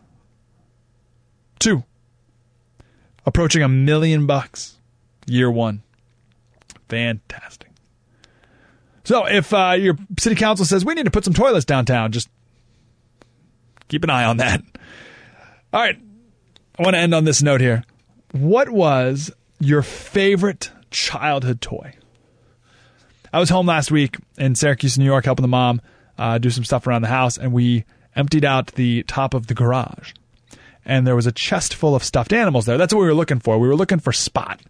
Two. Approaching a million bucks year one. Fantastic. So if uh, your city council says we need to put some toilets downtown, just keep an eye on that. All right. I want to end on this note here. What was your favorite childhood toy? I was home last week in Syracuse, New York, helping the mom uh, do some stuff around the house, and we emptied out the top of the garage. And there was a chest full of stuffed animals there. That's what we were looking for. We were looking for Spot.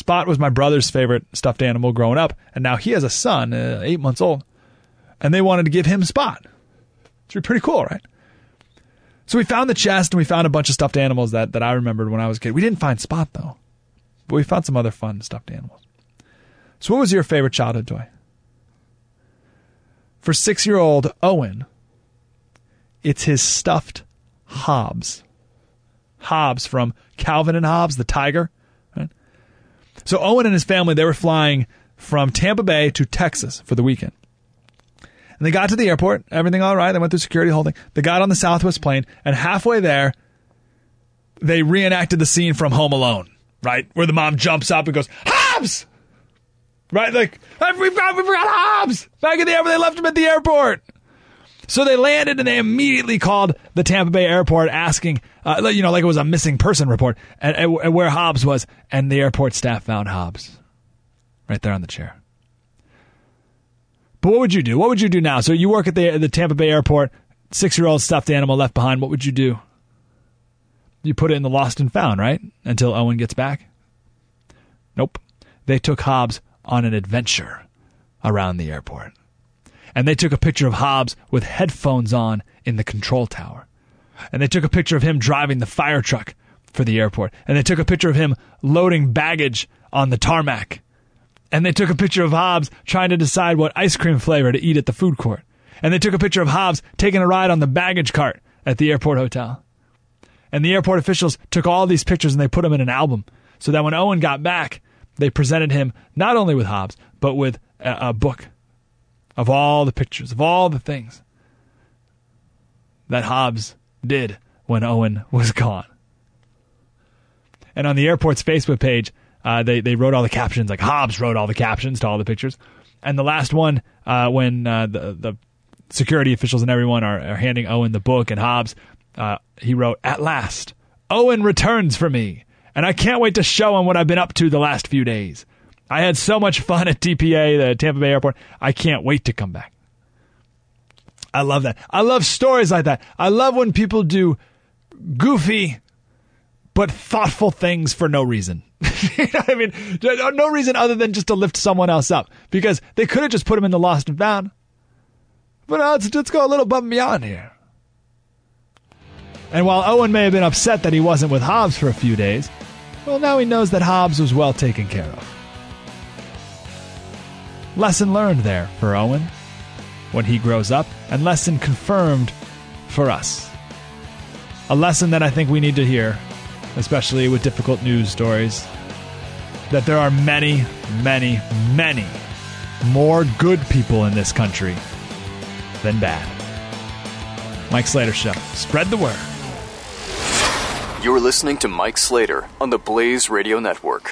Spot was my brother's favorite stuffed animal growing up, and now he has a son, uh, eight months old, and they wanted to give him Spot. It's pretty cool, right? So we found the chest and we found a bunch of stuffed animals that, that I remembered when I was a kid. We didn't find Spot though, but we found some other fun stuffed animals. So, what was your favorite childhood toy? For six year old Owen, it's his stuffed Hobbes. Hobbes from Calvin and Hobbes, the tiger. So Owen and his family, they were flying from Tampa Bay to Texas for the weekend. And they got to the airport, everything all right. They went through security holding. They got on the Southwest plane, and halfway there, they reenacted the scene from Home Alone, right? Where the mom jumps up and goes, Hobbes! Right? Like, we've got, we forgot Hobbes! Back in the airport, they left him at the airport. So they landed and they immediately called the Tampa Bay airport asking, uh, you know, like it was a missing person report, and, and where Hobbes was. And the airport staff found Hobbes right there on the chair. But what would you do? What would you do now? So you work at the the Tampa Bay airport, six year old stuffed animal left behind. What would you do? You put it in the lost and found, right? Until Owen gets back. Nope. They took Hobbes on an adventure around the airport. And they took a picture of Hobbes with headphones on in the control tower. And they took a picture of him driving the fire truck for the airport. And they took a picture of him loading baggage on the tarmac. And they took a picture of Hobbes trying to decide what ice cream flavor to eat at the food court. And they took a picture of Hobbes taking a ride on the baggage cart at the airport hotel. And the airport officials took all these pictures and they put them in an album so that when Owen got back, they presented him not only with Hobbes, but with a, a book of all the pictures, of all the things that Hobbes did when Owen was gone. And on the airport's Facebook page, uh, they they wrote all the captions. Like Hobbes wrote all the captions to all the pictures. And the last one, uh, when uh, the the security officials and everyone are, are handing Owen the book and Hobbes, uh, he wrote, "At last, Owen returns for me." And I can't wait to show him what I've been up to the last few days. I had so much fun at TPA, the Tampa Bay Airport. I can't wait to come back. I love that. I love stories like that. I love when people do goofy but thoughtful things for no reason. you know I mean? No reason other than just to lift someone else up because they could have just put him in the lost and found. But uh, let's, let's go a little above and beyond here. And while Owen may have been upset that he wasn't with Hobbes for a few days, well, now he knows that Hobbes was well taken care of. Lesson learned there for Owen when he grows up, and lesson confirmed for us. A lesson that I think we need to hear, especially with difficult news stories, that there are many, many, many more good people in this country than bad. Mike Slater Show. Spread the word. You're listening to Mike Slater on the Blaze Radio Network.